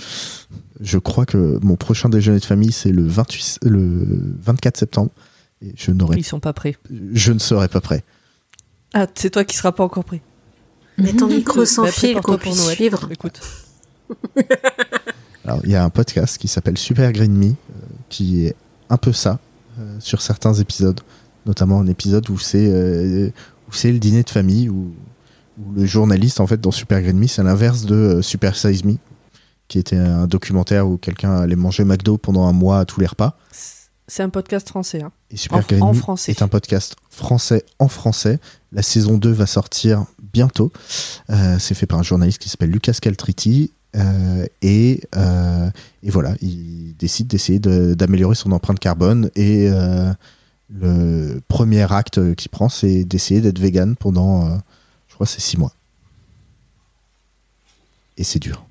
Je crois que mon prochain déjeuner de famille, c'est le, 28, le 24 septembre. Et je, n'aurai, Ils sont pas prêts. je ne serai pas prêt. Ah, c'est toi qui seras pas encore prêt. Mets ton micro sans Bah, fil qu'on pour puisse Noël. suivre. Écoute. Alors, il y a un podcast qui s'appelle Super Green Me, euh, qui est un peu ça, euh, sur certains épisodes. Notamment un épisode où c'est, euh, c'est le dîner de famille, où, où le journaliste, en fait, dans Super Green Me, c'est l'inverse de euh, Super Size Me, qui était un documentaire où quelqu'un allait manger McDo pendant un mois à tous les repas. C'est un podcast français. Hein. Et Super En- Green en Me français. est un podcast français en français. La saison 2 va sortir bientôt. Euh, c'est fait par un journaliste qui s'appelle Lucas Caltriti. Euh, et, et voilà, il décide d'essayer de- d'améliorer son empreinte carbone. Et le premier acte qu'il prend, c'est d'essayer d'être vegan pendant, euh, je crois, c'est six mois. Et c'est dur.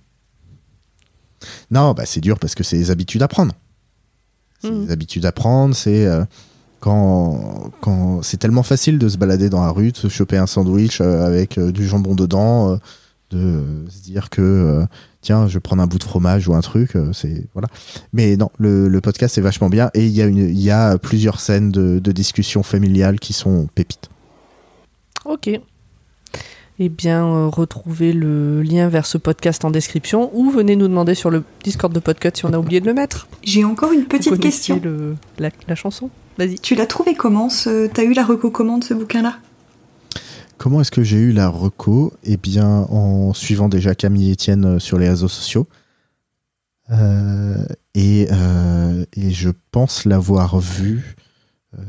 Non, bah c'est dur parce que c'est les habitudes à prendre. C'est les habitudes à prendre, c'est euh, quand, quand c'est tellement facile de se balader dans la rue, de se choper un sandwich euh, avec du jambon dedans, de se dire que euh, tiens, je vais prendre un bout de fromage ou un truc, euh, c'est voilà. Mais non, le, le podcast est vachement bien et il y a une, il y a plusieurs scènes de, de discussion familiale qui sont pépites. Ok. Eh bien, euh, retrouvez le lien vers ce podcast en description ou venez nous demander sur le Discord de Podcut si on a oublié de le mettre. J'ai encore une petite question. le- la, la chanson? Vas-y. Tu l'as trouvé comment ce... T'as eu la recommande ce bouquin-là? Comment est-ce que j'ai eu la reco? Eh bien, en suivant déjà Camille Etienne euh, sur les réseaux sociaux. Euh, et, euh, et je pense l'avoir vu euh,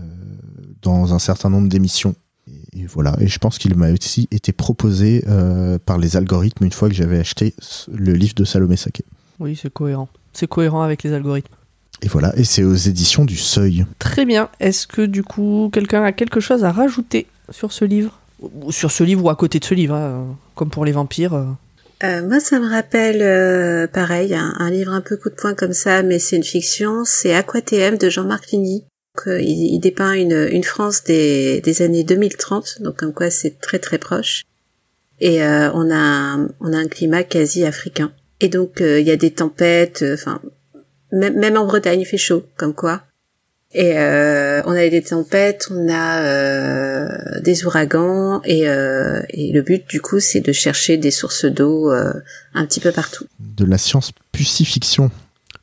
dans un certain nombre d'émissions. Et, et voilà. Et je pense qu'il m'a aussi été proposé par les algorithmes une fois que j'avais acheté le livre de Salomé Saké. Oui, c'est cohérent. C'est cohérent avec les algorithmes. Et voilà. Et c'est aux éditions du Seuil. Très bien. Est-ce que du coup, quelqu'un a quelque chose à rajouter sur ce livre? Sur ce livre ou à côté de ce livre, hein, comme pour les vampires euh. Euh, moi, ça me rappelle, euh, pareil, un, livre un peu coup de poing comme ça, mais c'est une fiction. C'est Aquatm de Jean-Marc Ligny. Euh, il, dépeint une, une France des, des années 2030, donc comme quoi c'est très très proche. Et euh, on a on a un climat quasi africain. Et donc euh, il y a des tempêtes. Enfin, même en Bretagne, il fait chaud, comme quoi. Et euh, on a des tempêtes, on a euh, des ouragans, et, euh, et le but du coup c'est de chercher des sources d'eau euh, un petit peu partout. De la science pucifiction.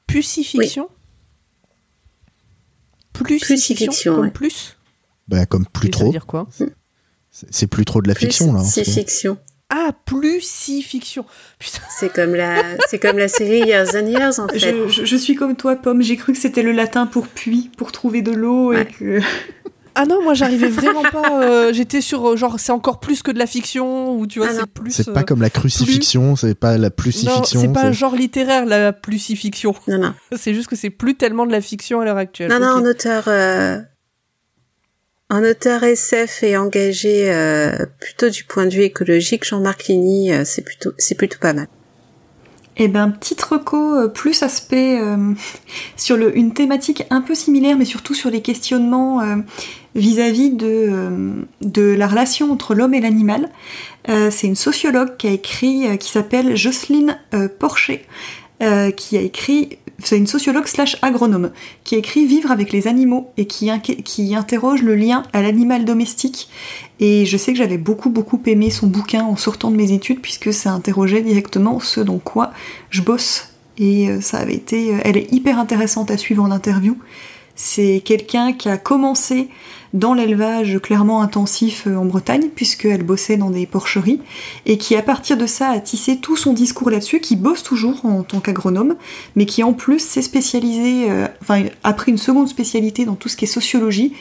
Pucifiction Plusifiction Plusifiction, Comme ouais. plus? Bah, comme plus Et ça veut trop. dire quoi? C'est c'est plus trop de la fiction, là. C'est fiction. Ah, plusifiction Putain, C'est comme la, c'est comme la série Years and Years en fait. Je, je- je suis comme toi, Pomme. J'ai cru que c'était le latin pour puits, pour trouver de l'eau Ouais. et que. Ah non, moi j'arrivais vraiment pas. euh, J'étais sur euh, genre c'est encore plus que de la fiction ou tu vois Ah c'est plus. C'est euh, pas comme la crucifixion, c'est pas la Non, plucifiction. c'est pas un genre littéraire la plusifiction. Non non. C'est juste que c'est plus tellement de la fiction à l'heure actuelle. Non, non, en auteur, euh, en auteur SF et engagé euh, plutôt du point de vue écologique, Jean-Marc Ligny, euh, c'est plutôt, pas mal. Eh ben, petite reco, euh, plus aspect sur une thématique un peu similaire, mais surtout sur les questionnements vis-à-vis de, de la relation entre l'homme et l'animal. C'est une sociologue qui a écrit, qui s'appelle Jocelyne Porcher, qui a écrit, c'est une sociologue slash agronome, qui écrit Vivre avec les animaux et qui, qui interroge le lien à l'animal domestique. Et je sais que j'avais beaucoup beaucoup aimé son bouquin en sortant de mes études puisque ça interrogeait directement ce dans quoi je bosse. Et euh, ça avait été, euh, elle est hyper intéressante à suivre en interview. C'est quelqu'un qui a commencé dans l'élevage clairement intensif euh, en Bretagne, puisqu'elle bossait dans des porcheries, et qui à partir de ça a tissé tout son discours là-dessus, qui bosse toujours en tant qu'agronome, mais qui en plus s'est spécialisé, euh, enfin a pris une seconde spécialité dans tout ce qui est sociologie,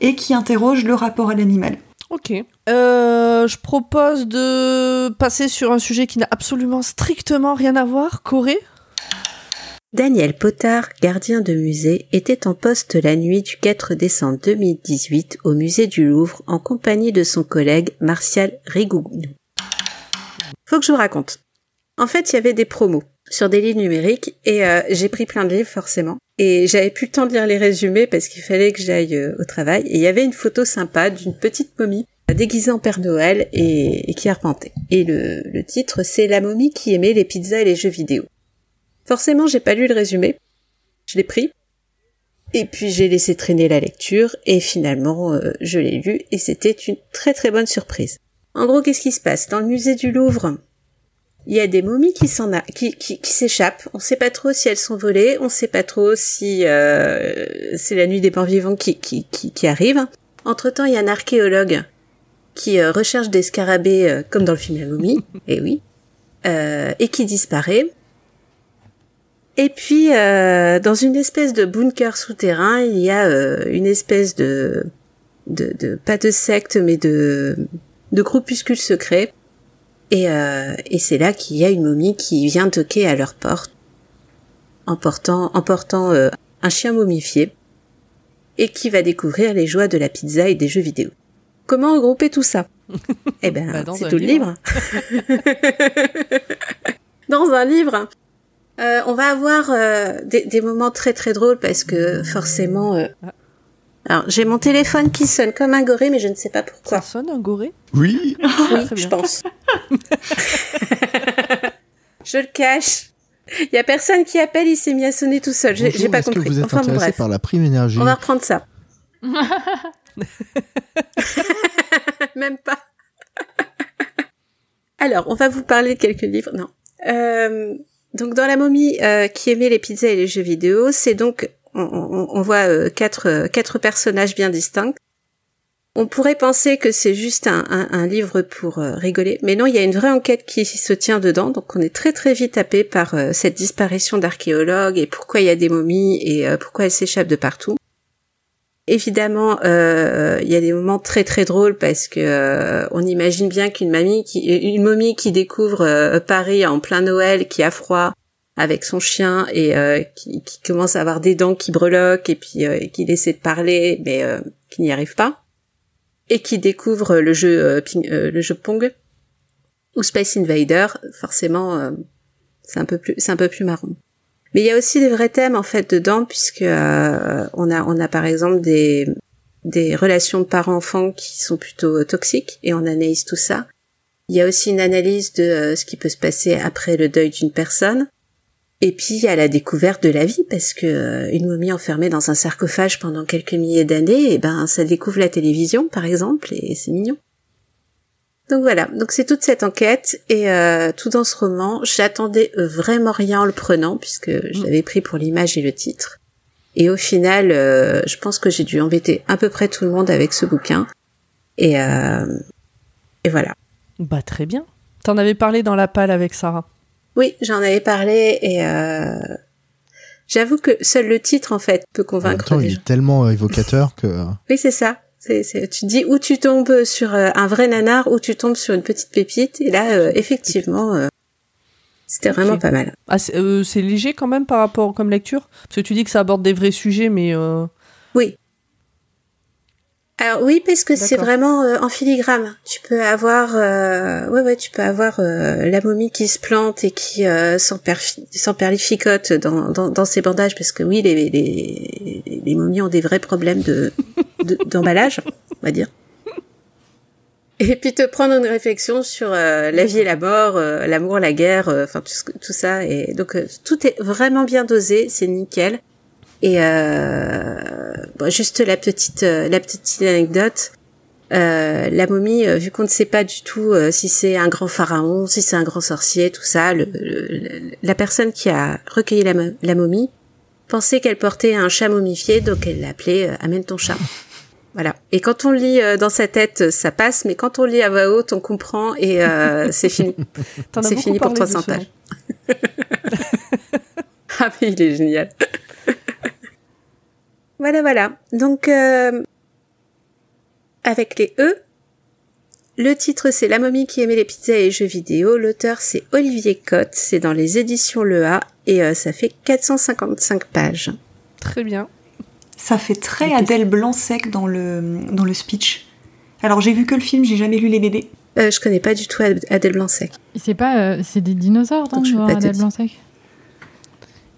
et qui interroge le rapport à l'animal. Ok. Euh, je propose de passer sur un sujet qui n'a absolument strictement rien à voir. Corée Daniel Potard, gardien de musée, était en poste la nuit du 4 décembre 2018 au musée du Louvre en compagnie de son collègue Martial Rigounou. Faut que je vous raconte. En fait, il y avait des promos sur des livres numériques et euh, j'ai pris plein de livres forcément. Et j'avais plus le temps de lire les résumés parce qu'il fallait que j'aille euh, au travail. Et il y avait une photo sympa d'une petite momie déguisée en Père Noël et, qui arpentait. Et le titre, c'est La momie qui aimait les pizzas et les jeux vidéo. Forcément, j'ai pas lu le résumé. Je l'ai pris. Et puis j'ai laissé traîner la lecture et finalement euh, je l'ai lu et c'était une très très bonne surprise. En gros, qu'est-ce qui se passe? Dans le musée du Louvre, il y a des momies qui s'en a, qui, qui, qui s'échappent. On sait pas trop si elles sont volées, on sait pas trop si euh, c'est la nuit des morts vivants qui, qui, qui, qui arrive. Entre temps, il y a un archéologue qui euh, recherche des scarabées euh, comme dans le film La momie, et oui, euh, et qui disparaît. Et puis, euh, dans une espèce de bunker souterrain, il y a euh, une espèce de, de, de, pas de secte, mais de, de groupuscule secret. Et, euh, et c'est là qu'il y a une momie qui vient toquer à leur porte, en portant, en portant euh, un chien momifié, et qui va découvrir les joies de la pizza et des jeux vidéo. Comment regrouper tout ça? Eh ben, Bah, c'est tout le livre. livre. dans un livre. Euh, on va avoir euh, des, des moments très très drôles parce que forcément. euh, Alors j'ai mon téléphone qui sonne comme un goré, mais je ne sais pas pourquoi. Ça sonne un goré Oui, Oui, je pense. je le cache. Il y a personne qui appelle, il s'est mis à sonner tout seul. J'ai pas est-ce que compris. vous êtes Enfin bon, intéressé bref. par la prime énergie? On va reprendre ça. Même pas. Alors, on va vous parler de quelques livres. Non. Euh, donc, dans La momie euh, qui aimait les pizzas et les jeux vidéo, c'est donc on, voit euh, quatre euh, quatre personnages bien distincts. On pourrait penser que c'est juste un, livre pour euh, rigoler, mais non, il y a une vraie enquête qui se tient dedans. Donc, on est très très vite happé par cette disparition d'archéologues et pourquoi il y a des momies et pourquoi elles s'échappent de partout. Évidemment, euh, il y a des moments très très drôles parce que euh, on imagine bien qu'une mamie, qui, une momie qui découvre euh, Paris en plein Noël, qui a froid avec son chien et qui, commence à avoir des dents qui breloquent et puis qui essaie de parler mais qui n'y arrive pas, et qui découvre le jeu le jeu Pong ou Space Invader, forcément c'est un peu plus c'est un peu plus marrant. Mais il y a aussi des vrais thèmes en fait dedans puisque euh, on a on a par exemple des des relations de parents-enfants qui sont plutôt euh, toxiques et on analyse tout ça. Il y a aussi une analyse de euh, ce qui peut se passer après le deuil d'une personne. Et puis à la découverte de la vie, parce que euh, une momie enfermée dans un sarcophage pendant quelques milliers d'années, eh ben ça découvre la télévision, par exemple, et c'est mignon. Donc voilà, donc c'est toute cette enquête et euh, tout dans ce roman. J'attendais vraiment rien en le prenant puisque je l'avais pris pour l'image et le titre. Et au final, euh, je pense que j'ai dû embêter à peu près tout le monde avec ce bouquin. Et, euh, et voilà. Bah très bien. T'en avais parlé dans la palle avec Sarah. Oui, j'en avais parlé et euh, j'avoue que seul le titre en fait peut En même convaincre temps, les il est tellement évocateur que. Oui, c'est ça. C'est, c'est, tu te dis où tu tombes sur euh, un vrai nanar ou tu tombes sur une petite pépite. Et là, euh, effectivement, euh, c'était vraiment pas mal. Ah, c'est euh, c'est léger quand même par rapport comme lecture? Parce que tu dis que ça aborde des vrais sujets, mais... euh, Oui. Alors oui, parce que c'est vraiment euh, en filigrane. Tu peux avoir, euh, ouais, ouais, tu peux avoir euh, la momie qui se plante et qui euh, s'emperfi- s'emperlificote dans, dans, dans ses bandages, parce que oui, les, les, les momies ont des vrais problèmes de de- d'emballage, on va dire. Et puis te prendre une réflexion sur euh, la vie et la mort, euh, l'amour, la guerre, euh, enfin tout, tout ça. Et donc euh, tout est vraiment bien dosé, c'est nickel. Et euh, bon, juste la petite la petite anecdote. Euh, la momie, vu qu'on ne sait pas du tout euh, si c'est un grand pharaon, si c'est un grand sorcier, tout ça, le, le- la personne qui a recueilli la, la momie pensait qu'elle portait un chat momifié, donc elle l'appelait Amène ton chat. Voilà. Et quand on lit euh, dans sa tête, ça passe, mais quand on lit à voix haute, on comprend et euh, c'est fini. C'est fini pour parlé de 300 ce nom. pages. ah mais il est génial. voilà, voilà. Donc, euh, avec les E, le titre c'est La momie qui aimait les pizzas et les jeux vidéo. L'auteur c'est Olivier Cotte. C'est dans les éditions Le A et euh, ça fait 455 pages. Très bien. Ça fait très Adèle Blanc-Sec dans le, dans le speech. Alors j'ai vu que le film, j'ai jamais lu les BD. Euh, je connais pas du tout Ad- Adèle Blanc-Sec. C'est pas, euh, c'est des dinosaures, Donc, je Adèle. Blanc-Sec?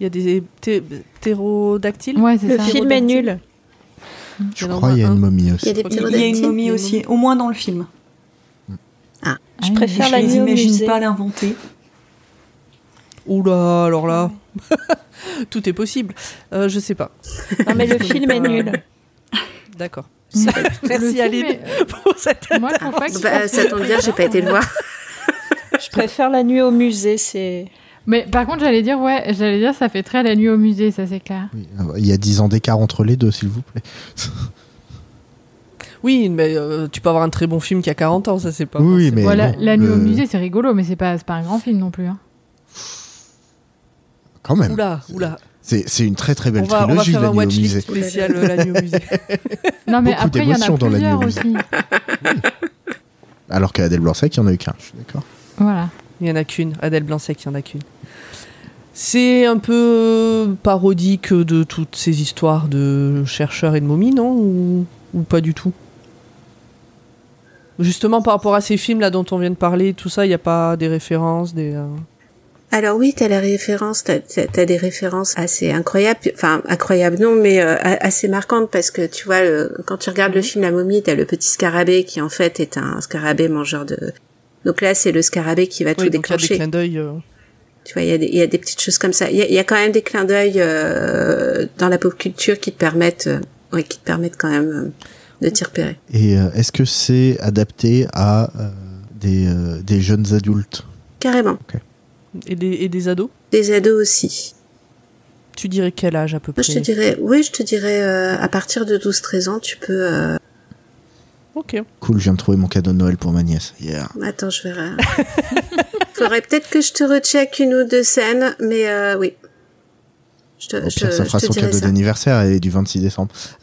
Il y a des pté- ptérodactyles? Ouais, c'est Le ça. film est nul. Je crois qu'il y a un. une momie Il y aussi. a des Il y a une rodactyles. momie une aussi, au moins dans le film. Je Ah, préfère je la les nuit au imagine musée. pas l'inventer. Oula, alors là... Tout est possible. Euh, je sais pas. Non, mais le film est nul. D'accord. Merci Aline est- pour cette... Moi, Bah, ça tombe bien, j'ai pas été le voir. Je préfère la nuit au musée, c'est... Mais par contre, j'allais dire, ouais, j'allais dire, ça fait très la nuit au musée, ça c'est clair. Oui, euh, Il y a 10 ans d'écart entre les deux, s'il vous plaît. Oui, mais euh, tu peux avoir un très bon film qui a 40 ans, ça c'est pas... Oui, mais voilà, la nuit au musée, c'est rigolo, mais c'est pas, c'est pas un grand film non plus. hein. Quand même. Oula, oula. C'est c'est une très très belle On va, on va trilogie, faire la un musée. spécial euh, La nuit au musée. Non, mais Beaucoup après, il y en a d'émotions dans la nuit au plusieurs aussi. Alors qu'à Adèle Blanc-Sec, il y en a eu qu'un, je suis d'accord. Voilà. Il y en a qu'une. Adèle Blanc-Sec, il y en a qu'une. C'est un peu parodique de toutes ces histoires de chercheurs et de momies, non? Ou, ou pas du tout? Justement, par rapport à ces films là dont on vient de parler, tout ça, il n'y a pas des références, des. euh, Alors oui, t'as la référence, t'as as, des références assez incroyables, enfin incroyables non, mais euh, assez marquantes parce que tu vois, le- quand tu regardes le film La momie, t'as le petit scarabée qui en fait est un scarabée mangeur de. Donc là, c'est le scarabée qui va tout Oui, donc il y a des déclencher. clins d'œil. euh, Tu vois, il y, a des- il y a des petites choses comme ça. Il y a, il y a quand même des clins d'œil euh, dans la pop culture qui te permettent, euh, ouais, qui te permettent quand même euh, de t'y repérer. Et euh, est-ce que c'est adapté à euh, des, euh, des jeunes adultes? Carrément. Et, des, et des ados Des ados aussi. Tu dirais quel âge à peu Moi, près je te dirais, oui, je te dirais, euh, à partir de 12-13 ans, tu peux. euh, Ok. Cool, je viens de trouver mon cadeau de Noël pour ma nièce. Yeah. Attends, je verrai. Faudrait peut-être que je te recheck une ou deux scènes, mais euh, oui. Je te, Au je, pire, ça je fera te son cadeau ça. d'anniversaire et du 26 décembre.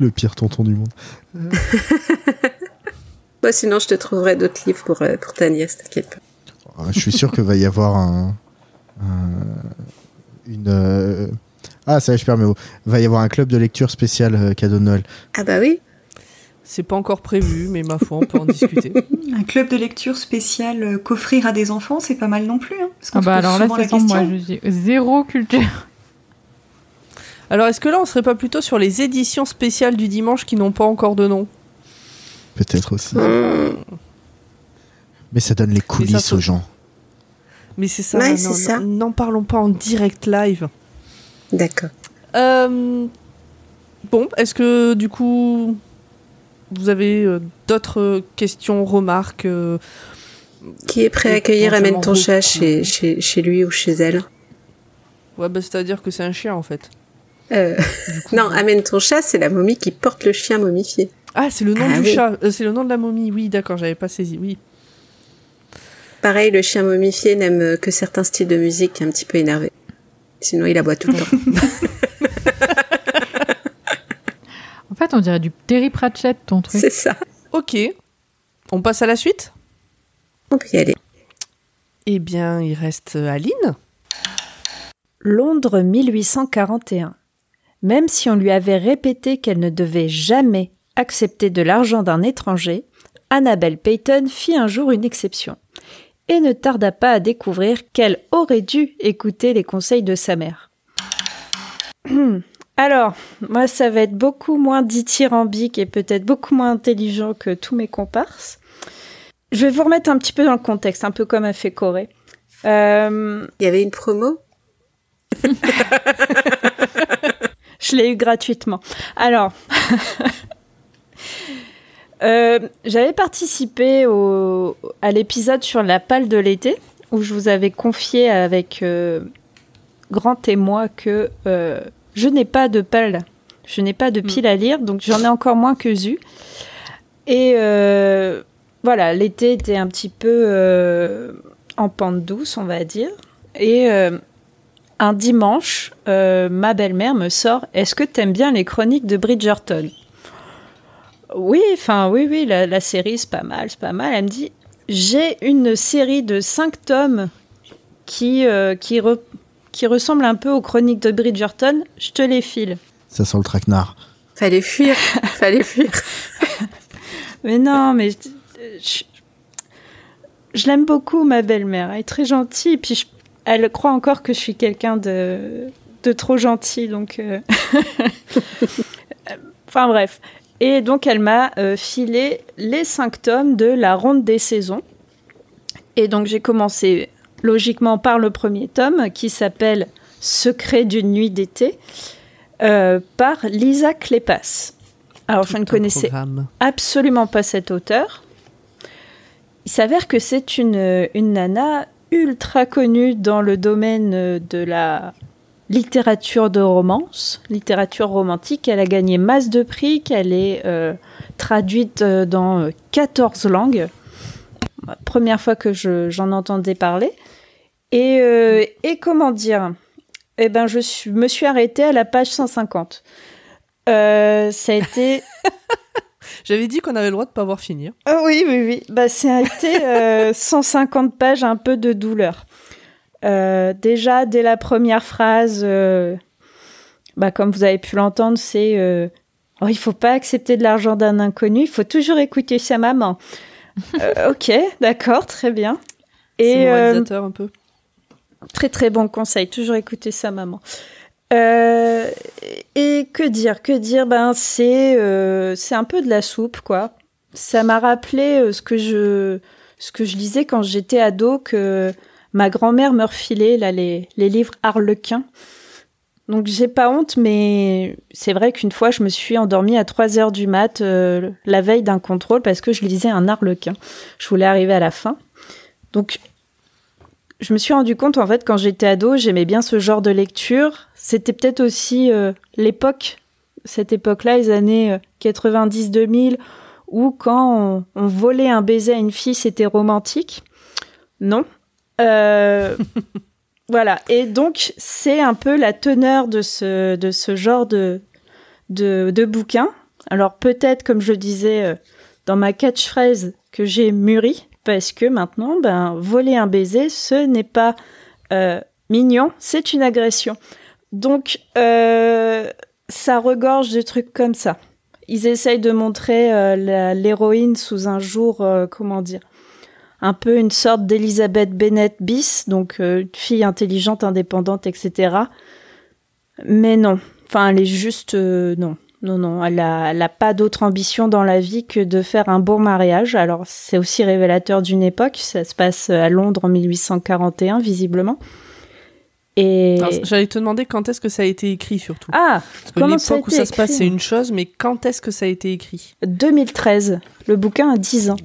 Le pire tonton du monde. Sinon, je te trouverai d'autres livres pour, euh, pour ta nièce, t'inquiète pas. Euh, Je suis sûr qu'il va y avoir un, un- une. euh, Ah, ça, y est, je perds mes mots. Va y avoir un club de lecture spécial euh, cadeau de Noël. Ah bah oui. C'est pas encore prévu, mais ma foi, on peut en discuter. Un club de lecture spécial euh, qu'offrir à des enfants, c'est pas mal non plus. Hein, parce Ah bah alors là, ça moi, question. je dis zéro culture. Alors, est-ce que là, on serait pas plutôt sur les éditions spéciales du dimanche qui n'ont pas encore de nom? Peut-être aussi. Mmh. Mais ça donne les coulisses se- aux gens. Mais c'est ça, Ouais, n'en parlons pas en direct live. D'accord. Euh, bon, est-ce que du coup, vous avez euh, d'autres questions, remarques euh, Qui est prêt à Et accueillir Amène ton chat? chez, chez, chez lui ou chez elle Ouais, bah, c'est-à-dire que c'est un chien en fait. Euh, Non, Amène ton chat, c'est la momie qui porte le chien momifié. Ah, c'est le nom Ah du oui. chat, euh, c'est le nom de la momie. Oui, d'accord, j'avais pas saisi. Oui. Pareil, le chien momifié n'aime que certains styles de musique un petit peu énervés. Sinon, il aboie tout le temps. En fait, on dirait du Terry Pratchett, ton truc. c'est ça. Ok. On passe à la suite? On peut y aller. Eh bien, il reste euh, Aline. Londres 1841. Même si on lui avait répété qu'elle ne devait jamais accepter de l'argent d'un étranger, Annabel Peyton fit un jour une exception et ne tarda pas à découvrir qu'elle aurait dû écouter les conseils de sa mère. Alors, moi, ça va être beaucoup moins dithyrambique et peut-être beaucoup moins intelligent que tous mes comparses. Je vais vous remettre un petit peu dans le contexte, un peu comme a fait Corée. Euh, Il y avait une promo? Je l'ai eu gratuitement. Alors, euh, j'avais participé au, à l'épisode sur la palle de l'été, où je vous avais confié avec euh, grand témoin que euh, je n'ai pas de palle, je n'ai pas de pile à lire, donc j'en ai encore moins que Zu. Et voilà, l'été était un petit peu en pente douce, on va dire. Et un dimanche, ma belle-mère me sort Est-ce que t'aimes bien les chroniques de Bridgerton? Oui, enfin, oui, oui, la, la série, c'est pas mal, c'est pas mal. Elle me dit J'ai une série de cinq tomes qui, euh, qui, re- qui ressemblent un peu aux chroniques de Bridgerton. Je te les file. Ça sent le traquenard. Fallait fuir. Fallait fuir. Mais non, mais je, je- je l'aime beaucoup, ma belle-mère. Elle est très gentille. Puis je- elle croit encore que je suis quelqu'un de, de trop gentil. Donc, euh, enfin bref. Et donc, elle m'a euh, filé les cinq tomes de la ronde des saisons. Et donc, j'ai commencé logiquement par le premier tome qui s'appelle Secret d'une nuit d'été euh, par Lisa Clépas. Alors, je ne connaissais programme. absolument pas cet auteur. Il s'avère que c'est une, une nana ultra connue dans le domaine de la littérature de romance, littérature romantique. Elle a gagné masse de prix, qu'elle est euh, traduite euh, dans euh, 14 langues. Première fois que je- j'en entendais parler. Et, euh, et comment dire? Eh ben, je suis- me suis arrêtée à la page 150. Euh, ça a été J'avais dit qu'on avait le droit de pas voir finir. ah oui, oui, oui. Bah, ça a été euh, 150 pages, un peu de douleur. Euh, déjà, dès la première phrase, euh, bah, comme vous avez pu l'entendre, c'est euh, oh, il faut pas accepter de l'argent d'un inconnu, il faut toujours écouter sa maman. Euh, ok, d'accord, très bien. Et moralisateur un peu. Très très bon conseil, toujours écouter sa maman. Euh, et que dire, que dire? Ben c'est euh, c'est un peu de la soupe quoi. Ça m'a rappelé euh, ce que je ce que je lisais quand j'étais ado que ma grand-mère me refilait les livres Harlequin. Donc j'ai pas honte, mais c'est vrai qu'une fois je me suis endormie à 3 heures du mat euh, la veille d'un contrôle parce que je lisais un Harlequin. Je voulais arriver à la fin. Donc je me suis rendu compte en fait quand j'étais ado, j'aimais bien ce genre de lecture. C'était peut-être aussi euh, l'époque, cette époque-là, les années euh, 90-2000, où quand on, on volait un baiser à une fille, c'était romantique. Non. Euh, voilà. Et donc c'est un peu la teneur de ce de ce genre de de, bouquin. Alors peut-être, comme je le disais euh, dans ma catchphrase, que j'ai mûri parce que maintenant, ben, voler un baiser, ce n'est pas euh, mignon, c'est une agression. Donc, ça regorge de trucs comme ça. Ils essayent de montrer l'héroïne sous un jour, comment dire, un peu une sorte d'Elizabeth Bennett bis, donc euh, une fille intelligente, indépendante, etc. Mais non, enfin, elle est juste, euh, non, non, non, elle a, elle a pas d'autre ambition dans la vie que de faire un bon mariage. Alors, c'est aussi révélateur d'une époque. Ça se passe à Londres en 1841, visiblement. Et J'allais te demander quand est-ce que ça a été écrit surtout. ah, Parce que l'époque où ça se passe, c'est une chose, mais quand est-ce que ça a été écrit? 2013. Le bouquin a 10 ans.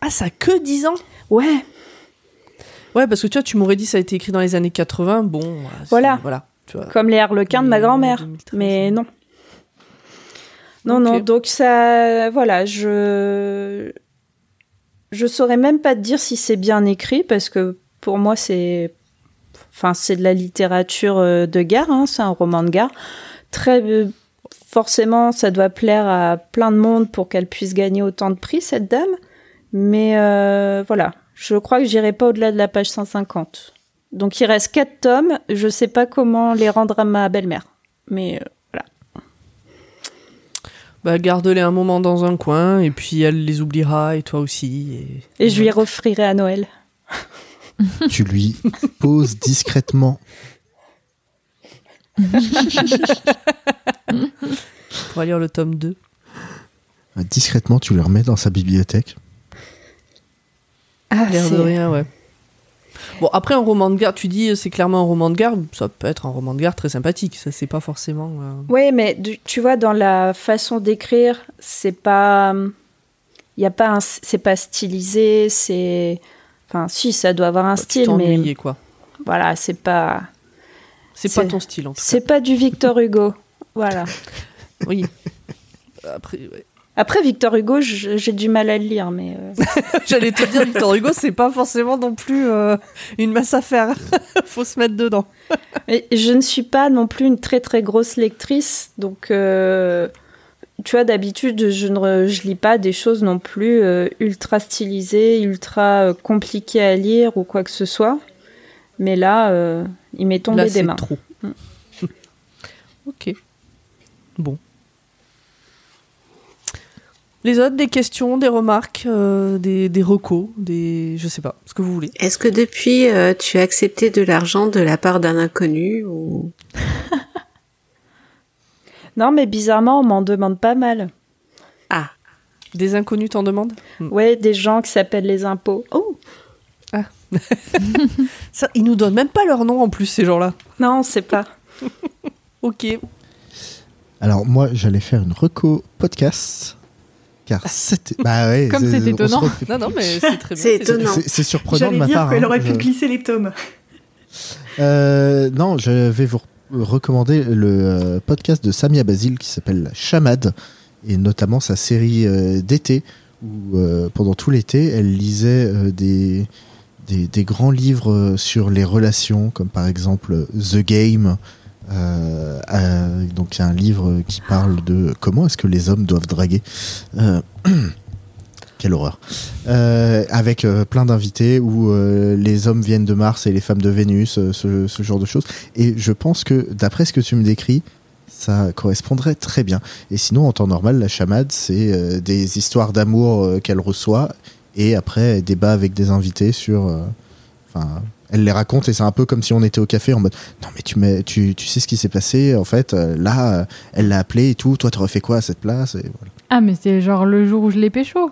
Ah, ça a que 10 ans? Ouais, Ouais, parce que tu vois, tu m'aurais dit ça a été écrit dans les années 80. Bon, c'est- Voilà. voilà tu vois. comme les harlequins de ma grand-mère. 2013, Mais hein. non. Non, non, donc ça, voilà, je, je saurais même pas te dire si c'est bien écrit parce que pour moi c'est, enfin c'est de la littérature euh, de gare, hein, c'est un roman de gare. Très, euh, forcément, ça doit plaire à plein de monde pour qu'elle puisse gagner autant de prix cette dame. Mais euh, voilà, je crois que j'irai pas au-delà de la page 150. Donc il reste quatre tomes. Je sais pas comment les rendre à ma belle-mère, mais euh, Bah, garde-les un moment dans un coin, et puis elle les oubliera, et toi aussi. Et, Et je lui referai à Noël. tu lui poses discrètement. Pour lire le tome 2. Discrètement, tu le remets dans sa bibliothèque. Ah, L'air de rien, ouais. Bon, après, un roman de gare, tu dis euh, c'est clairement un roman de gare, ça peut être un roman de gare très sympathique, ça c'est pas forcément. euh, Ouais, mais tu vois, dans la façon d'écrire, c'est pas. Il y a pas un- C'est pas stylisé, c'est. Enfin, si, ça doit avoir un tu style, mais t'ennuyais, quoi. voilà, c'est pas. C'est pas ton style en tout C'est pas du Victor Hugo. Voilà. Oui. Après, ouais. Après, Victor Hugo, j'ai du mal à le lire, mais. euh, J'allais te dire, Victor Hugo, c'est pas forcément non plus euh, une masse à faire. Faut se mettre dedans. Et je ne suis pas non plus une très très grosse lectrice, donc euh, tu vois d'habitude je ne je lis pas des choses non plus euh, ultra stylisées, ultra euh, compliquées à lire ou quoi que ce soit. Mais là, euh, il m'est tombé Là, des mains. trop. ok. Bon. Les autres, des questions, des remarques, euh, des, des recos, des. Je sais pas, ce que vous voulez. Est-ce que depuis, euh, tu as accepté de l'argent de la part d'un inconnu ou? Non, mais bizarrement, on m'en demande pas mal. Ah, Des inconnus t'en demandent? Ouais, des gens qui s'appellent les impôts. Oh Ça, ils nous donnent même pas leur nom en plus, ces gens-là. non, c'est pas. Ok. Alors moi, j'allais faire une reco podcast. Car c'était... Bah ouais, Comme c'est étonnant. refait- Non, non, mais c'est très bien. C'est étonnant. C'est c'est surprenant de J'allais ma dire part. qu'elle hein. aurait pu Je- glisser les tomes. Euh, non, je vais vous recommander le euh, podcast de Samia Basile qui s'appelle La Chamade et notamment sa série euh, d'été où euh, pendant tout l'été elle lisait euh, des, des, des grands livres sur les relations comme par exemple The Game. Euh, donc il y a un livre qui parle de comment est-ce que les hommes doivent draguer. Euh, quelle horreur. Euh, avec plein d'invités où les hommes viennent de Mars et les femmes de Vénus, ce, genre de choses. Et je pense que d'après ce que tu me décris, ça correspondrait très bien. Et sinon, en temps normal, la chamade, c'est des histoires d'amour qu'elle reçoit et après débat avec des invités sur. Elle les raconte et c'est un peu comme si on était au café en mode non mais tu mets, tu, tu sais ce qui s'est passé en fait euh, là euh, elle l'a appelé et tout toi t'aurais fait quoi à cette place et voilà. Ah, mais c'est genre le jour où je l'ai pécho.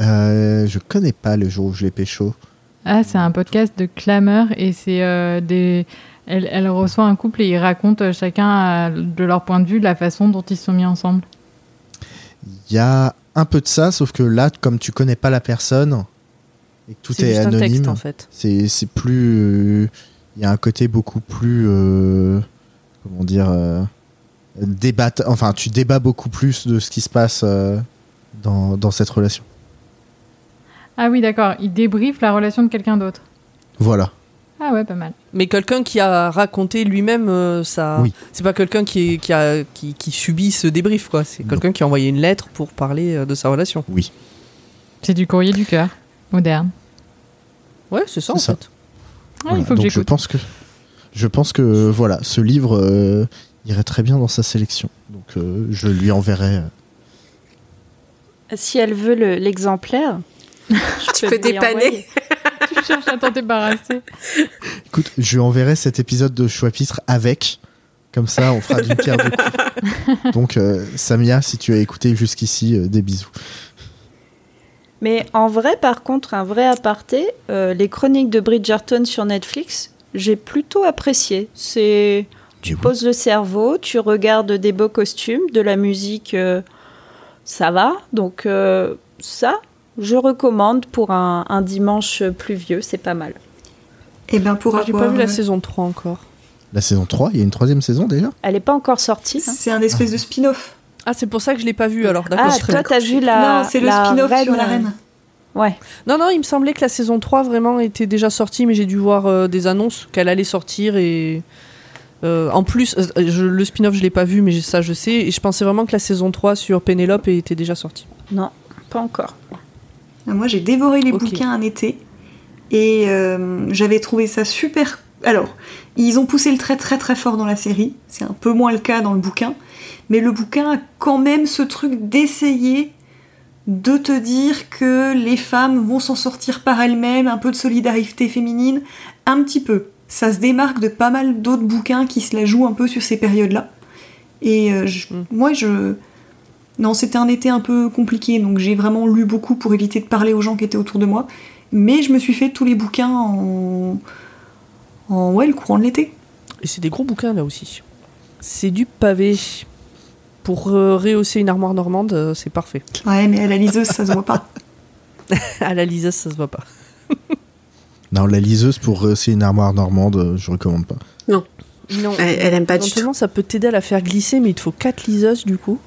Euh, je connais pas le jour où je l'ai pécho. Ah, c'est un podcast de clameur et c'est des. Elle, elle reçoit un couple et ils racontent chacun de leur point de vue la façon dont ils se sont mis ensemble. Il y a un peu de ça, sauf que là, comme tu connais pas la personne et que tout C'est est, anonyme, texte en fait. c'est c'est plus. euh, Il y a un côté beaucoup plus. euh, comment dire euh, débat, Enfin, tu débats beaucoup plus de ce qui se passe euh, dans, dans cette relation. Ah oui, d'accord. Ils débriefent la relation de quelqu'un d'autre. Voilà. Ah ouais, pas mal. Mais quelqu'un qui a raconté lui-même euh, ça. Oui. C'est pas quelqu'un qui, qui, a, qui, qui subit ce débrief, quoi. C'est quelqu'un qui a envoyé une lettre pour parler euh, de sa relation. Oui. C'est du courrier du cœur, moderne. Ouais, c'est ça en ça. fait. Ah, Voilà. il faut que Donc je j'écoute. pense que. Je pense que voilà, ce livre euh, irait très bien dans sa sélection. Donc euh, je lui enverrai. euh, Si elle veut le- l'exemplaire, je Tu peux dépanner. Tu cherches à t'en débarrasser. Écoute, je lui enverrai cet épisode de Choix-Pitre avec. Comme ça, on fera d'une pierre deux coups. Donc, euh, Samia, si tu as écouté jusqu'ici, euh, des bisous. Mais en vrai, par contre, un vrai aparté, euh, les chroniques de Bridgerton sur Netflix, j'ai plutôt apprécié. C'est tu poses le cerveau, tu regardes des beaux costumes, de la musique, euh, ça va. Donc euh, ça, je recommande pour un, un dimanche pluvieux, c'est pas mal. Et ben pour Moi, J'ai avoir, pas vu la saison 3 encore. La saison 3, il y a une troisième saison déjà? Elle n'est pas encore sortie. hein? c'est un espèce de spin-off. Ah, c'est pour ça que je l'ai pas vu alors. D'accord. Ah, toi, t'as vu la. non, c'est le la spin-off sur la reine. Ouais. Non, non, il me semblait que la saison 3 vraiment était déjà sortie, mais j'ai dû voir euh, des annonces qu'elle allait sortir et. euh, en plus, euh, je- le spin-off je l'ai pas vu, mais ça je sais. Et je pensais vraiment que la saison 3 sur Pénélope était déjà sortie. Non, pas encore. Ah, Moi, j'ai dévoré les bouquins un été et euh, j'avais trouvé ça super. Alors, ils ont poussé le trait très très fort dans la série. C'est un peu moins le cas dans le bouquin, mais le bouquin a quand même ce truc d'essayer de te dire que les femmes vont s'en sortir par elles-mêmes, un peu de solidarité féminine, un petit peu. Ça se démarque de pas mal d'autres bouquins qui se la jouent un peu sur ces périodes-là. Et euh, je- Mm. moi, je, non, c'était un été un peu compliqué, donc j'ai vraiment lu beaucoup pour éviter de parler aux gens qui étaient autour de moi. Mais je me suis fait tous les bouquins en, en ouais, le courant de l'été. Et c'est des gros bouquins là aussi. C'est du pavé. Pour euh, rehausser une armoire normande, euh, c'est parfait. Ouais, mais à la liseuse, ça se voit pas. À la liseuse, ça se voit pas. Non, la liseuse pour rehausser une armoire normande, euh, je recommande pas. Non. Elle, elle aime pas du tout. Éventuellement, ça peut t'aider à la faire glisser, mais il te faut 4 liseuses du coup.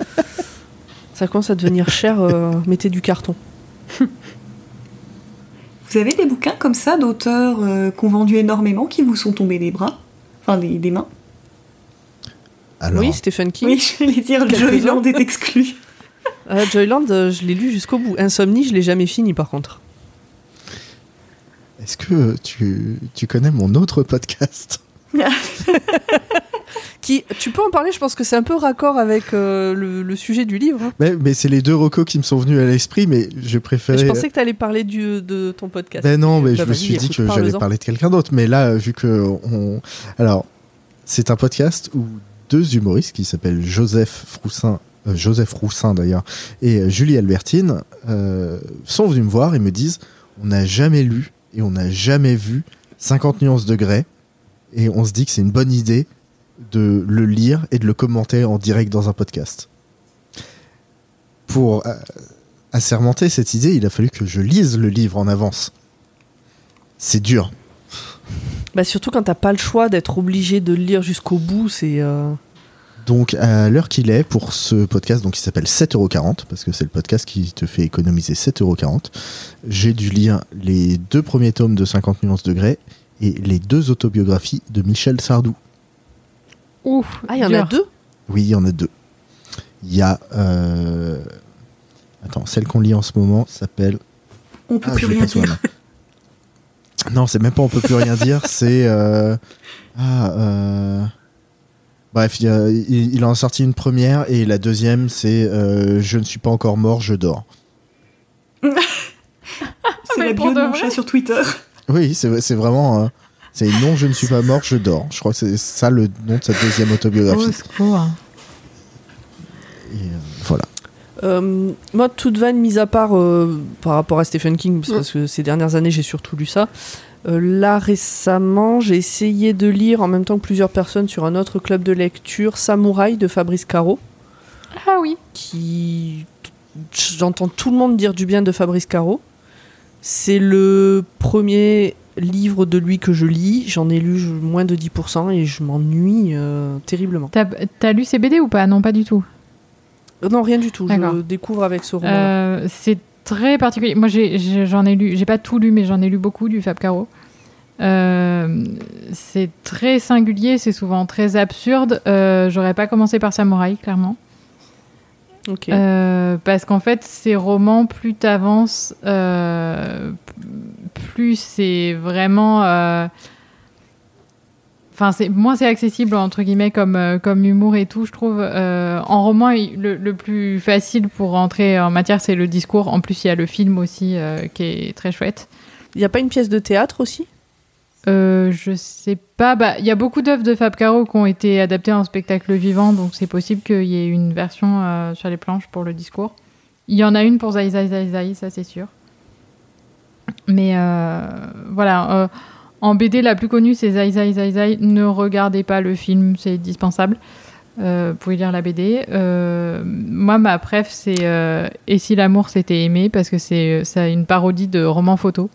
ça commence à devenir cher. euh, mettez du carton. Vous avez des bouquins comme ça d'auteurs euh, qui ont vendu énormément qui vous sont tombés des bras? Enfin, des, des mains? Alors, Oui, Stephen King. Oui, j'allais dire. Joyland est exclu. Euh, Joyland, euh, je l'ai lu jusqu'au bout. Insomnie, je l'ai jamais fini par contre. est-ce que tu, tu connais mon autre podcast? Qui, tu peux en parler? Je pense que c'est un peu raccord avec euh, le, le sujet du livre. hein. mais, mais c'est les deux recos qui me sont venus à l'esprit, mais je préférais. Je pensais que tu allais parler du, de ton podcast. Ben non, mais Bah, je me vas-y, suis dit que j'allais parler de quelqu'un d'autre. Mais là, vu que on... alors, c'est un podcast où deux humoristes qui s'appellent Joseph Froussin, euh, Joseph Roussin d'ailleurs, et euh, Julie Albertine euh, sont venus me voir et me disent on n'a jamais lu et on n'a jamais vu 50 nuances de grès et on se dit que c'est une bonne idée de le lire et de le commenter en direct dans un podcast. Pour assermenter cette idée, il a fallu que je lise le livre en avance. C'est dur. Bah, surtout quand t'as pas le choix d'être obligé de le lire jusqu'au bout, c'est. euh, Donc, à l'heure qu'il est pour ce podcast, donc qui s'appelle 7,40€, parce que c'est le podcast qui te fait économiser 7,40€, j'ai dû lire les deux premiers tomes de 50 nuances de Grey et les deux autobiographies de Michel Sardou. Ouf. Ah, il y en a deux? Oui, il y en a deux. Il y a. euh, Attends, celle qu'on lit en ce moment s'appelle. On peut Ah, plus rien dire. Non, c'est même pas on peut plus rien dire, c'est. euh, Ah, euh, Bref, il, a- il- il en a sorti une première et la deuxième c'est euh, Je ne suis pas encore mort, je dors. C'est la bio de mon chat sur Twitter. Oui, c'est c'est vraiment. euh, c'est Non, je ne suis pas mort, je dors. Je crois que c'est ça le nom de sa deuxième autobiographie. Au secours. Et, euh, moi, toute vanne mise à part euh, par rapport à Stephen King, parce- parce que ces dernières années, j'ai surtout lu ça. Euh, là, récemment, j'ai essayé de lire en même temps que plusieurs personnes sur un autre club de lecture, Samouraï de Fabrice Caro, Ah oui. qui. J'entends tout le monde dire du bien de Fabrice Caro. C'est le premier livre de lui que je lis. J'en ai lu moins de 10% et je m'ennuie euh, terriblement. T'as t'as lu ces BD ou pas? Non, pas du tout. Euh, Non, rien du tout. Je découvre avec ce roman. Euh, c'est très particulier. Moi, j'en ai, lu, j'ai pas tout lu, mais j'en ai lu beaucoup du Fab Caro. Euh, c'est très singulier, c'est souvent très absurde. Euh, J'aurais pas commencé par Samouraï, clairement. Ok. Euh, parce qu'en fait, ces romans, plus t'avances, plus c'est vraiment. Enfin, c'est moins c'est accessible entre guillemets comme euh, comme humour et tout. Je trouve Euh, en roman le, le plus facile pour rentrer en matière, c'est le discours. En plus, il y a le film aussi euh, qui est très chouette. Il n'y a pas une pièce de théâtre aussi? Euh, je sais pas. Bah, il y a beaucoup d'œuvres de Fab Caro qui ont été adaptées en spectacle vivant, donc c'est possible qu'il y ait une version sur les planches pour le discours. Il y en a une pour Zai Zai Zai Zai, ça c'est sûr. Mais voilà, en BD, la plus connue c'est Zai Zai Zai Zai. Ne regardez pas le film, c'est indispensable. Euh, vous pouvez lire la BD. Euh, moi, ma préf, c'est euh, Et si l'amour s'était aimé, parce que c'est une parodie de roman photo.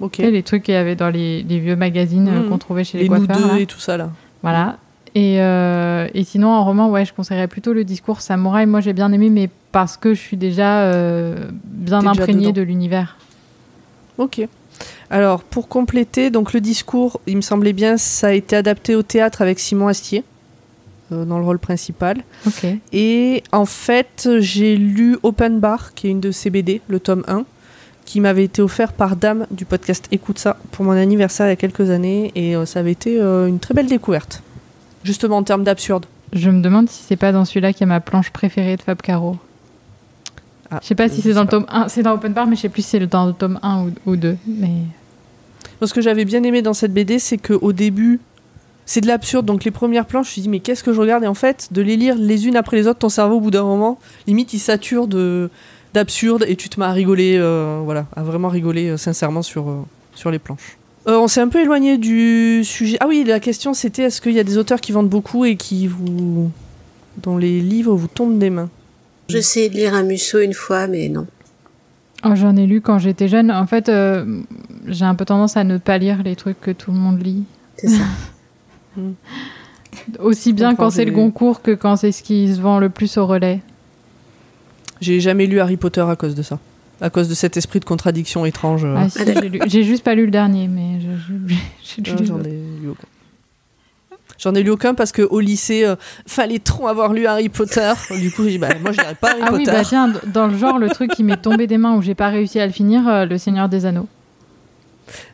Ok. Les trucs qu'il y avait dans les, les vieux magazines Mhm. qu'on trouvait chez les, Les coiffeurs. deux là. et tout ça là. Voilà. Et, et sinon, en roman, ouais, je conseillerais plutôt le discours Samouraï. Moi, j'ai bien aimé, mais parce que je suis déjà bien imprégnée de l'univers. Ok. Alors, pour compléter, donc le discours, il me semblait bien, ça a été adapté au théâtre avec Simon Astier euh, dans le rôle principal. Et en fait, j'ai lu Open Bar, qui est une de ses BD, le tome 1, qui m'avait été offert par Dame du podcast Écoute ça pour mon anniversaire il y a quelques années. Et euh, ça avait été euh, une très belle découverte. Justement en termes d'absurde. Je me demande si c'est pas dans celui-là qu'il y a ma planche préférée de Fab Caro. Ah, Je sais pas si c'est dans le tome 1, c'est dans Open Bar, mais je sais plus si c'est dans le tome 1 ou, ou 2. Mais... Moi, ce que j'avais bien aimé dans cette BD, c'est qu'au début, c'est de l'absurde. Donc les premières planches, je me suis dit, mais qu'est-ce que je regarde? Et en fait, de les lire les unes après les autres, ton cerveau, au bout d'un moment, limite, il sature de d'absurde et tu te mets à rigoler, euh, voilà, à vraiment rigoler euh, sincèrement sur, euh, sur les planches. On s'est un peu éloigné du sujet. Ah oui, la question c'était est-ce qu'il y a des auteurs qui vendent beaucoup et qui vous. dont les livres vous tombent des mains? Essayé de lire un Musso une fois, mais non. Oh, J'en ai lu quand j'étais jeune. En fait, euh, j'ai un peu tendance à ne pas lire les trucs que tout le monde lit. C'est ça. Aussi bien quand c'est le Goncourt que quand c'est ce qui se vend le plus au relais. J'ai jamais lu Harry Potter à cause de ça. À cause de cet esprit de contradiction étrange. Ah, si, j'ai lu- juste pas lu le dernier, mais j'ai lire J'en ai lu aucun. J'en ai lu aucun parce qu'au lycée, euh, fallait trop avoir lu Harry Potter. Du coup, j'ai dit, bah, moi, je pas Harry Ah oui, Potter. bah tiens, dans le genre, le truc qui m'est tombé des mains où j'ai pas réussi à le finir, euh, Le Seigneur des Anneaux.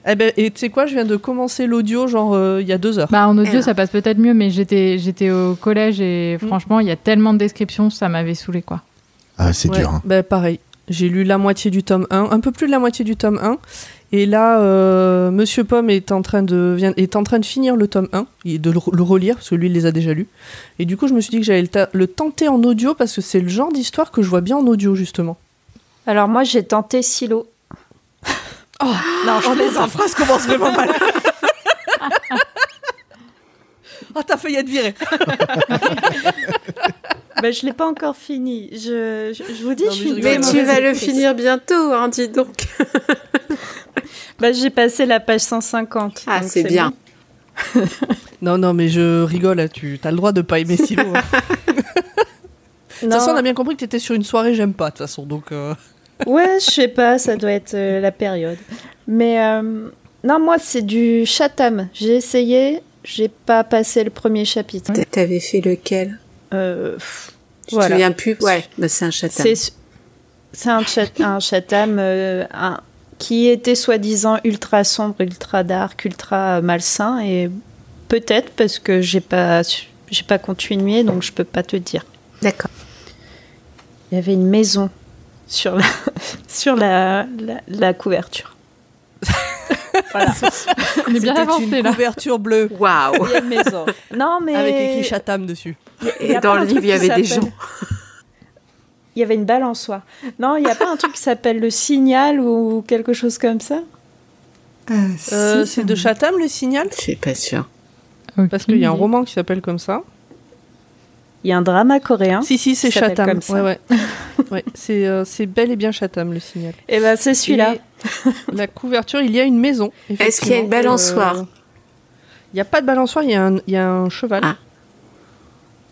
Eh ben, et tu sais quoi, je viens de commencer l'audio, genre, euh, il y a deux heures. Bah en audio, ça passe peut-être mieux, mais j'étais j'étais au collège et Mm. franchement, il y a tellement de descriptions, ça m'avait saoulé quoi. Ah, c'est Ouais, dur. hein. bah, pareil. J'ai lu la moitié du tome 1, un peu plus de la moitié du tome 1. Et là, euh, Monsieur Pomme est en, train de, vient, est en train de finir le tome 1, et de le, relire, parce que lui, il les a déjà lus. Et du coup, je me suis dit que j'allais le, tenter en audio, parce que c'est le genre d'histoire que je vois bien en audio, justement. Alors moi, j'ai tenté Silo. Oh, Non, je oh non, plaisante. ta phrase commence vraiment mal. Ah, t'as failli être viré. Bah, je l'ai pas encore fini. Je, je, je vous dis, Non, je mais suis. Mais tu vas le finir bientôt, hein, dis donc. Bah, j'ai passé la page 150. Ah, c'est bien. bon. Non, non, mais je rigole, hein, tu as le droit de pas aimer Silo. hein. De toute façon, on a bien compris que t'étais sur une soirée J'aime pas, de toute façon, donc... euh, Ouais, je sais pas, ça doit être euh, la période. Mais euh, non, moi, c'est du Chatham. J'ai essayé, j'ai pas passé le premier chapitre. T'avais fait lequel? Euh, pff, Tu Voilà. te souviens plus? Ouais, bah, c'est un chatin. c'est c'est un, chat, un Chatham euh, un- qui était soi-disant ultra sombre, ultra dark, ultra malsain. Et peut-être parce que j'ai pas, j'ai pas continué, donc je peux pas te dire. D'accord. Il y avait une maison sur la, sur la, la, la couverture. voilà. On est bien avancé une là. couverture bleue, Waouh Il y a une maison. Non, mais. avec écrit Chatham dessus. Et dans le livre, il y avait des gens. Il y avait une balançoire. Non, il n'y a pas un truc qui s'appelle le signal ou quelque chose comme ça? Euh, Euh, si, c'est de Chatham, le signal? Je suis pas sûre. Parce qu'il y a un roman qui s'appelle comme ça. Il y a un drama coréen. Si, si, c'est Chatham. Ouais, ouais. ouais c'est euh, c'est bel et bien Chatham, le signal. Et ben c'est celui-là. La couverture, il y a une maison. Est-ce qu'il y a une balançoire Il n'y a pas de balançoire, il y, a un- il y a un cheval. Ah.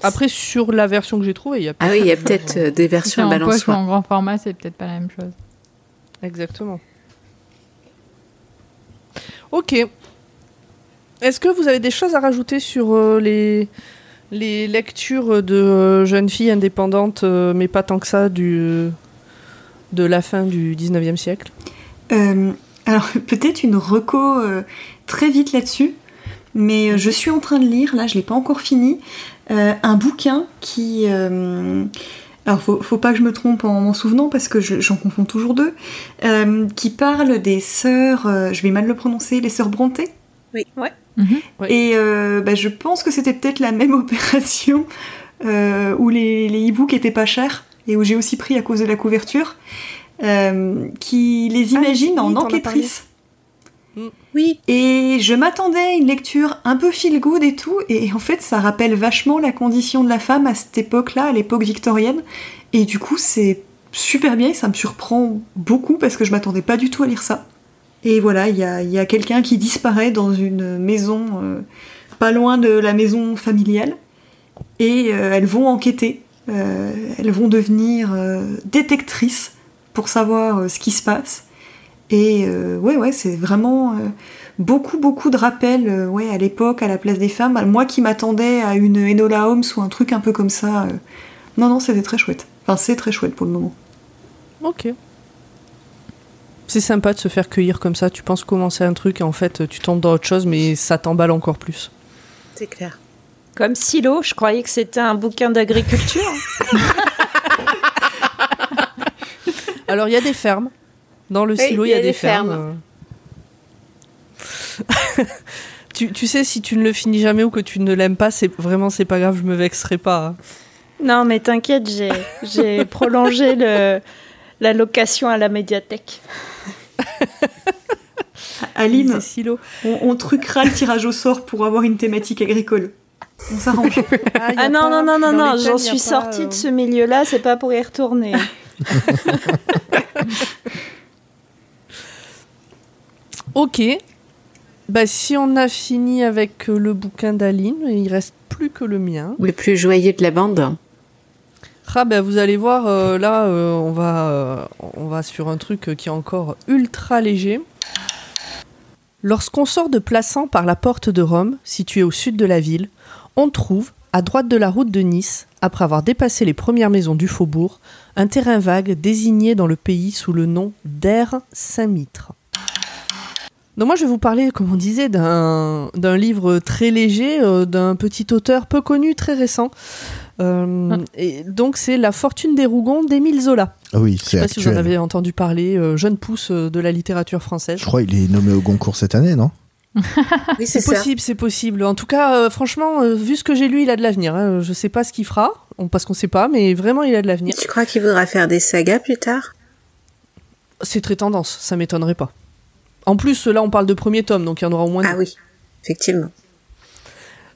Après, sur la version que j'ai trouvée, il y a Ah oui, il y a peut-être euh, des Si versions en poche ou en grand format, c'est peut-être pas la même chose. Exactement. Ok. Est-ce que vous avez des choses à rajouter sur euh, les, les lectures de euh, jeunes filles indépendantes, euh, mais pas tant que ça, du, de la fin du 19e siècle? Euh, alors peut-être une reco euh, très vite là-dessus, mais je suis en train de lire, là je l'ai pas encore fini, euh, un bouquin qui... euh, alors faut, faut pas que je me trompe en m'en souvenant parce que je- j'en confonds toujours deux, euh, qui parle des sœurs, euh, je vais mal le prononcer, les sœurs Brontë. Oui. Ouais. Et euh, bah, je pense que c'était peut-être la même opération euh, où les, les e-books étaient pas chers et où j'ai aussi pris à cause de la couverture, euh, qui les Ah, imagine en enquêtrice. Oui. Et je m'attendais à une lecture un peu feel good et tout, et en fait ça rappelle vachement la condition de la femme à cette époque-là, à l'époque victorienne, et du coup c'est super bien et ça me surprend beaucoup parce que je m'attendais pas du tout à lire ça. Et voilà, il y a, quelqu'un qui disparaît dans une maison euh, pas loin de la maison familiale, et euh, elles vont enquêter, Euh, elles vont devenir détectrices pour savoir ce qui se passe. Et euh, ouais, ouais, c'est vraiment euh, beaucoup, beaucoup de rappels euh, ouais, à l'époque, à la place des femmes. Moi qui m'attendais à une Enola Holmes ou un truc un peu comme ça. euh, Non, non, c'était très chouette. Enfin, c'est très chouette pour le moment. Ok. C'est sympa de se faire cueillir comme ça. Tu penses commencer un truc et en fait tu tombes dans autre chose, mais ça t'emballe encore plus. C'est clair. Comme Silo, je croyais que c'était un bouquin d'agriculture. Alors il y a des fermes. Dans le Oui, silo, il y a, des, fermes. euh. tu, tu sais, si tu ne le finis jamais ou que tu ne l'aimes pas, c'est vraiment c'est pas grave, je me vexerai pas. hein. non, mais t'inquiète, j'ai, j'ai prolongé le, la location à la médiathèque. Aline, on, on truquera le tirage au sort pour avoir une thématique agricole. On s'arrange. Ah, Ah non, pas- non, non, non, non, j'en suis sortie euh, de ce milieu-là, c'est pas pour y retourner. Ok. Bah, si on a fini avec euh, le bouquin d'Aline, il reste plus que le mien. Le plus joyeux de la bande. Ah bah vous allez voir, euh, là euh, on, va, euh, on va sur un truc qui est encore ultra léger. Lorsqu'on sort de Plassans par la porte de Rome, située au sud de la ville, on trouve, à droite de la route de Nice, après avoir dépassé les premières maisons du faubourg, un terrain vague désigné dans le pays sous le nom d'Air Saint-Mitre. Donc moi je vais vous parler, comme on disait, d'un d'un livre très léger, euh, d'un petit auteur peu connu, très récent. Euh, Et donc c'est La fortune des Rougons d'Émile Zola. Ah oui, Je c'est sais pas si vous en avez entendu parler, euh, jeune pousse euh, de la littérature française. Je crois qu'il est nommé au Goncourt cette année, non? Oui, c'est C'est ça. possible, c'est possible. En tout cas, euh, franchement, euh, vu ce que j'ai lu, il a de l'avenir. hein. Je sais pas ce qu'il fera, on- parce qu'on sait pas, mais vraiment, il a de l'avenir. Tu crois qu'il voudra faire des sagas plus tard? C'est très tendance, ça m'étonnerait pas. En plus, là, on parle de premier tome, donc il y en aura au moins Ah deux. oui, effectivement.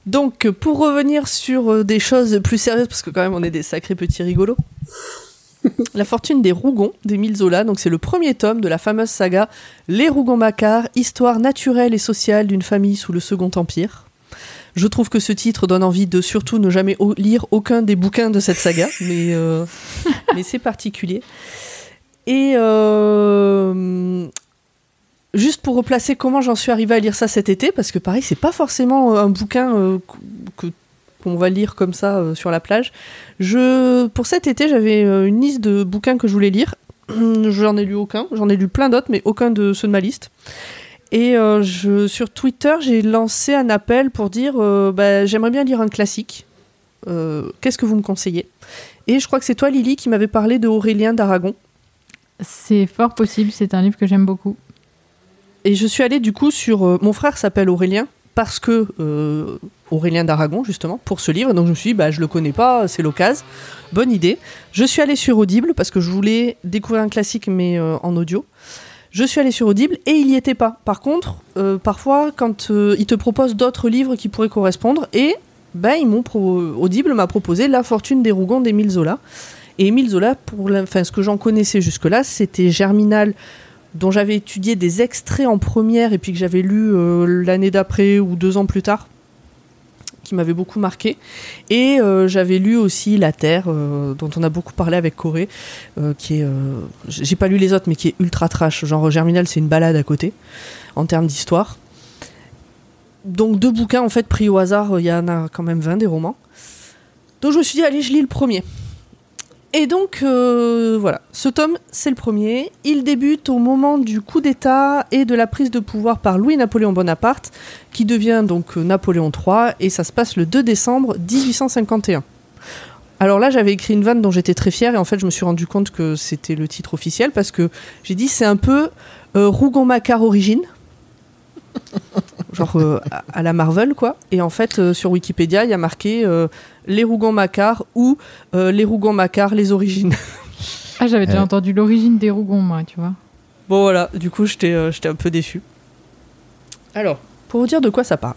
Donc, pour revenir sur euh, des choses plus sérieuses, parce que quand même, on est des sacrés petits rigolos. La fortune des Rougons d'Émile Zola, donc c'est le premier tome de la fameuse saga Les Rougon-Macquart, histoire naturelle et sociale d'une famille sous le Second Empire. Je trouve que ce titre donne envie de surtout ne jamais lire aucun des bouquins de cette saga, mais, euh, mais c'est particulier. Et euh, juste pour replacer comment j'en suis arrivée à lire ça cet été, parce que pareil, c'est pas forcément un bouquin euh, qu'on va lire comme ça euh, sur la plage. Je, pour cet été, j'avais euh, une liste de bouquins que je voulais lire. J'en ai lu aucun, j'en ai lu plein d'autres, mais aucun de ceux de ma liste. Et euh, sur Twitter, j'ai lancé un appel pour dire euh, bah, j'aimerais bien lire un classique. Euh, Qu'est-ce que vous me conseillez? Et je crois que c'est toi, Lily, qui m'avait parlé de Aurélien d'Aragon. C'est fort possible, c'est un livre que j'aime beaucoup. Et je suis allée du coup sur. euh, mon frère s'appelle Aurélien parce que euh, Aurélien d'Aragon justement pour ce livre. Donc je me suis dit bah je le connais pas, c'est l'occasion. Bonne idée. Je suis allée sur Audible parce que je voulais découvrir un classique mais euh, en audio. Je suis allée sur Audible et il y était pas. Par contre, euh, parfois quand euh, ils te proposent d'autres livres qui pourraient correspondre et ben ils m'ont Audible m'a proposé La Fortune des Rougons d'Émile Zola. Et Émile Zola, pour enfin, ce que j'en connaissais jusque-là, c'était Germinal, dont j'avais étudié des extraits en première et puis que j'avais lu euh, l'année d'après ou deux ans plus tard, qui m'avait beaucoup marqué. Et euh, j'avais lu aussi La Terre, euh, dont on a beaucoup parlé avec Corée, qui est. J'ai pas lu les autres, mais qui est ultra trash. Genre Germinal, c'est une balade à côté, en termes d'histoire. Donc deux bouquins, en fait, pris au hasard, il y en a quand même 20 des romans. Donc je me suis dit, allez, je lis le premier. Et donc, euh, voilà, ce tome, c'est le premier. Il débute au moment du coup d'État et de la prise de pouvoir par Louis-Napoléon Bonaparte, qui devient donc euh, Napoléon III, et ça se passe le 2 décembre 1851. Alors là, j'avais écrit une vanne dont j'étais très fière et en fait, je me suis rendu compte que c'était le titre officiel parce que j'ai dit c'est un peu euh, Rougon-Macquart origine. Genre à- la Marvel, quoi. Et en fait, sur Wikipédia, il y a marqué les Rougon-Macquart ou euh, les Rougon-Macquart, les origines. Ah, j'avais déjà Euh. entendu l'origine des Rougons, moi, tu vois. Bon voilà, du coup j'étais euh, j'étais un peu déçu. Alors, pour vous dire de quoi ça parle.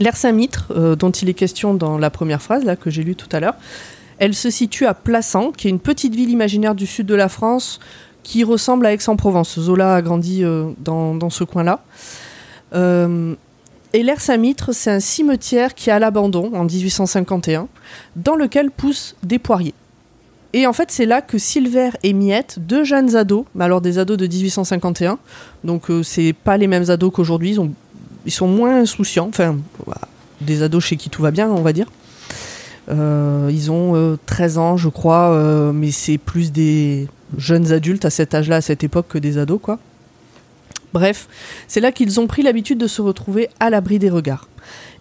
L'ère Saint-Mitre, euh, dont il est question dans la première phrase là que j'ai lue tout à l'heure, elle se situe à Plassans, qui est une petite ville imaginaire du sud de la France qui ressemble à Aix-en-Provence. Zola a grandi euh, dans, dans ce coin-là. Euh, et l'ère Saint-Mitre, c'est un cimetière qui est à l'abandon en 1851, dans lequel poussent des poiriers. Et en fait, c'est là que Silver et Miette, deux jeunes ados, mais alors des ados de 1851, donc euh, c'est pas les mêmes ados qu'aujourd'hui, ils, ont- ils sont moins insouciants, enfin, des ados chez qui tout va bien, on va dire. Euh, ils ont euh, 13 ans, je crois, euh, mais c'est plus des jeunes adultes à cet âge-là, à cette époque, que des ados, quoi. Bref, c'est là qu'ils ont pris l'habitude de se retrouver à l'abri des regards.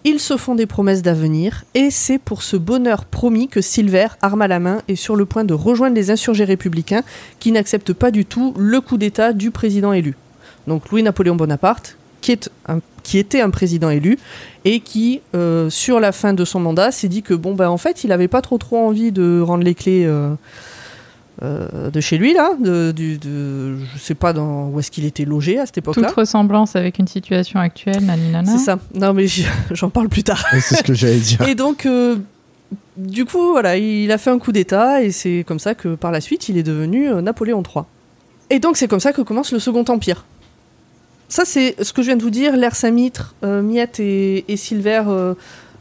Ils se font des promesses d'avenir, et c'est pour ce bonheur promis que Silver, arme à la main, est sur le point de rejoindre les insurgés républicains qui n'acceptent pas du tout le coup d'État du président élu. Donc Louis-Napoléon Bonaparte, qui, était un président élu, et qui, euh, sur la fin de son mandat, s'est dit que, bon, ben, en fait, il n'avait pas trop trop envie de rendre les clés euh, euh, de chez lui, là, de, du- de- je sais pas dans, où est-ce qu'il était logé à cette époque-là. Toute ressemblance avec une situation actuelle, naninana. C'est ça. Non, mais j'en parle plus tard. Ouais, C'est ce que j'allais dire. Et donc, euh, du coup, voilà, il a fait un coup d'État et c'est comme ça que par la suite, il est devenu euh, Napoléon III. Et donc, c'est comme ça que commence le Second Empire. Ça, c'est ce que je viens de vous dire. L'ère Saint-Mitre, euh, Miette et, et Silver euh,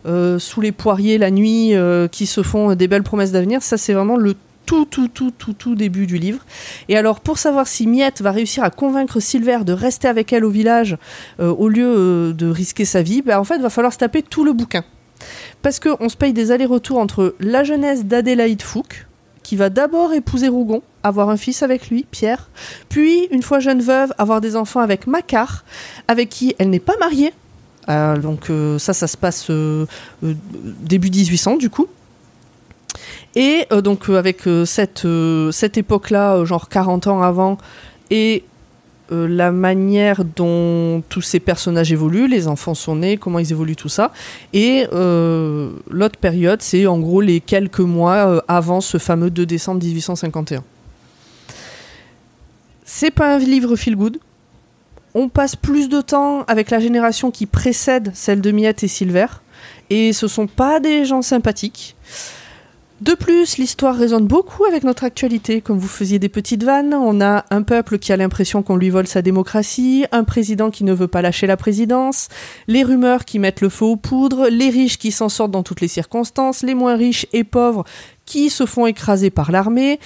euh, sous les poiriers la nuit, euh, qui se font des belles promesses d'avenir. Ça, c'est vraiment le tout, tout, tout, tout, tout début du livre. Et alors, pour savoir si Miette va réussir à convaincre Silver de rester avec elle au village euh, au lieu euh, de risquer sa vie, ben, en fait, va falloir se taper tout le bouquin. Parce qu'on se paye des allers-retours entre la jeunesse d'Adélaïde Fouque, qui va d'abord épouser Rougon, avoir un fils avec lui, Pierre, puis, une fois jeune veuve, avoir des enfants avec Macquart, avec qui elle n'est pas mariée. Euh, donc ça, ça se passe début 1800 du coup. Et euh, donc euh, avec euh, cette, cette époque-là, genre 40 ans avant, et la manière dont tous ces personnages évoluent, les enfants sont nés, comment ils évoluent, tout ça. Et l'autre période, c'est en gros les quelques mois avant ce fameux 2 décembre 1851. C'est pas un livre feel good. On passe plus de temps avec la génération qui précède celle de Miette et Silver. Et ce sont pas des gens sympathiques. De plus, l'histoire résonne beaucoup avec notre actualité. Comme vous faisiez des petites vannes, on a un peuple qui a l'impression qu'on lui vole sa démocratie, un président qui ne veut pas lâcher la présidence, les rumeurs qui mettent le feu aux poudres, les riches qui s'en sortent dans toutes les circonstances, les moins riches et pauvres qui se font écraser par l'armée.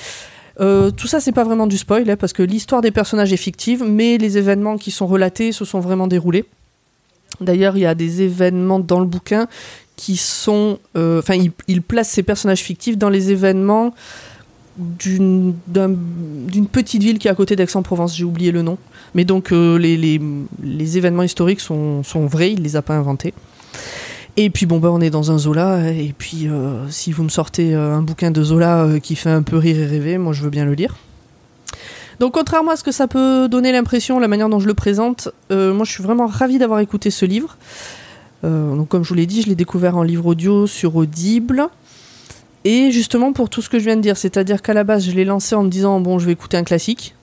Euh, tout ça, c'est pas vraiment du spoil, hein, parce que l'histoire des personnages est fictive, mais les événements qui sont relatés se sont vraiment déroulés. D'ailleurs, il y a des événements dans le bouquin qui sont. euh, Enfin, il, place ces personnages fictifs dans les événements d'une d'un- d'une petite ville qui est à côté d'Aix-en-Provence, j'ai oublié le nom. Mais donc, euh, les, événements historiques sont, vrais, il les a pas inventés. Et puis bon bah on est dans un Zola et puis euh, si vous me sortez un bouquin de Zola qui fait un peu rire et rêver, moi je veux bien le lire. Donc contrairement à ce que ça peut donner l'impression, la manière dont je le présente, moi je suis vraiment ravie d'avoir écouté ce livre. Euh, donc comme je vous l'ai dit, je l'ai découvert en livre audio sur Audible. Et justement pour tout ce que je viens de dire, c'est-à-dire qu'à la base je l'ai lancé en me disant bon je vais écouter un classique.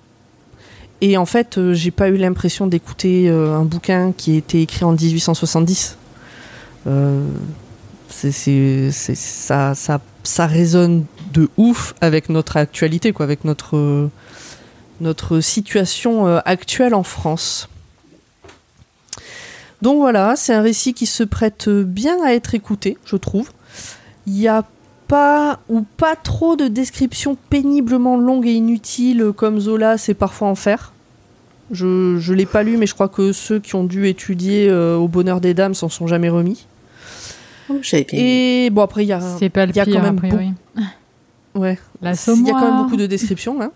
Et en fait euh, j'ai pas eu l'impression d'écouter euh, un bouquin qui a été écrit en 1870. Euh, c'est, c'est- c'est- ça, ça, ça résonne de ouf avec notre actualité, quoi, avec notre, notre situation actuelle en France. Donc voilà, c'est un récit qui se prête bien à être écouté, je trouve. Il n'y a pas ou pas trop de descriptions péniblement longues et inutiles comme Zola sait parfois en faire. Je ne l'ai pas lu, mais je crois que ceux qui ont dû étudier euh, Au bonheur des dames s'en sont jamais remis. Oh. Et bon, après, il y a. C'est pas le il y a pire, quand même. Ouais. La Il y a quand même beaucoup de descriptions. Hein.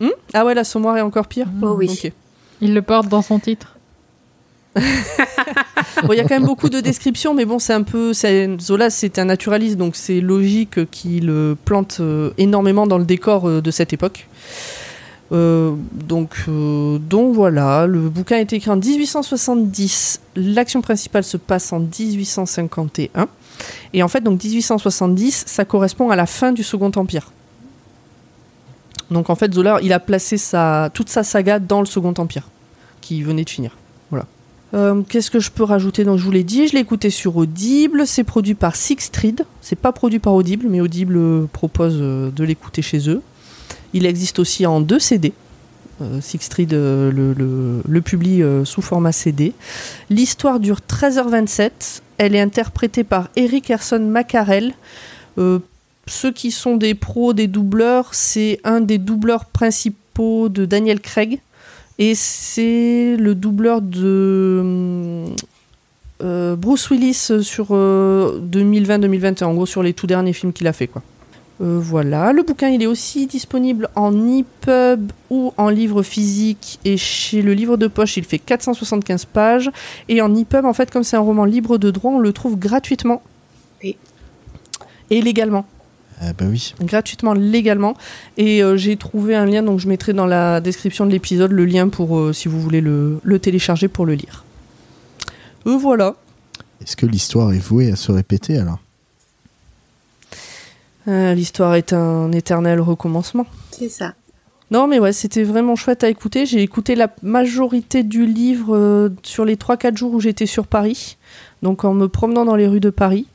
Hmm? Ah ouais, la sommoire est encore pire Oh oui. Il le porte dans son titre. Il y a quand même beaucoup de descriptions, mais bon, c'est un peu. Zola, c'est un naturaliste, donc c'est logique qu'il euh, plante euh, énormément dans le décor euh, de cette époque. Donc, voilà, le bouquin a été écrit en 1870. L'action principale se passe en 1851. Et en fait, donc 1870, ça correspond à la fin du Second Empire. Donc en fait, Zola, il a placé toute sa saga dans le Second Empire, qui venait de finir. Euh, Qu'est-ce que je peux rajouter Donc je vous l'ai dit, je l'ai écouté sur Audible. C'est produit par Sixtreed. C'est pas produit par Audible, mais Audible euh, propose euh, de l'écouter chez eux. Il existe aussi en deux CD. Euh, le, publie sous format CD. L'histoire dure 13h27. Elle est interprétée par Eric Erson Macarel. Ceux qui sont des pros, des doubleurs, c'est un des doubleurs principaux de Daniel Craig. Et c'est le doubleur de euh, Bruce Willis sur euh, 2020-2021, en gros sur les tout derniers films qu'il a fait. Quoi. Euh, voilà, le bouquin il est aussi disponible en e-pub ou en livre physique et chez le livre de poche il fait 475 pages et en e-pub en fait comme c'est un roman libre de droit on le trouve gratuitement Oui. et légalement Ah bah oui. gratuitement légalement. Et euh, j'ai trouvé un lien donc je mettrai dans la description de l'épisode le lien pour euh, si vous voulez le, le télécharger pour le lire. Euh, voilà. Est-ce que l'histoire est vouée à se répéter alors? Euh, l'histoire est un éternel recommencement. C'est ça. non mais ouais c'était vraiment chouette à écouter. J'ai écouté la majorité du livre euh, sur les 3-4 jours où j'étais sur Paris. Donc en me promenant dans les rues de Paris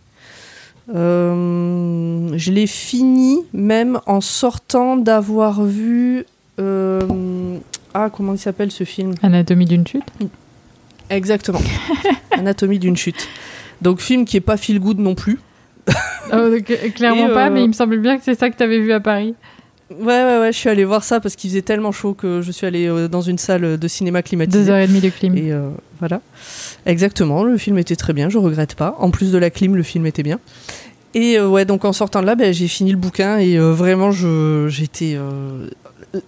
Euh, je l'ai fini même en sortant d'avoir vu euh, ah comment il s'appelle ce film? Anatomie d'une chute? Exactement. Anatomie d'une chute. Donc film qui est pas feel good non plus. Oh, donc, clairement pas, euh, mais il me semble bien que c'est ça que tu avais vu à Paris. Ouais ouais ouais, je suis allée voir ça parce qu'il faisait tellement chaud que je suis allée euh, dans une salle de cinéma climatisée. Deux heures et demie de clim. Et euh, voilà. Exactement, le film était très bien, je regrette pas. En plus de la clim, le film était bien. Et euh, ouais, donc en sortant de là, ben, j'ai fini le bouquin et vraiment, j'étais.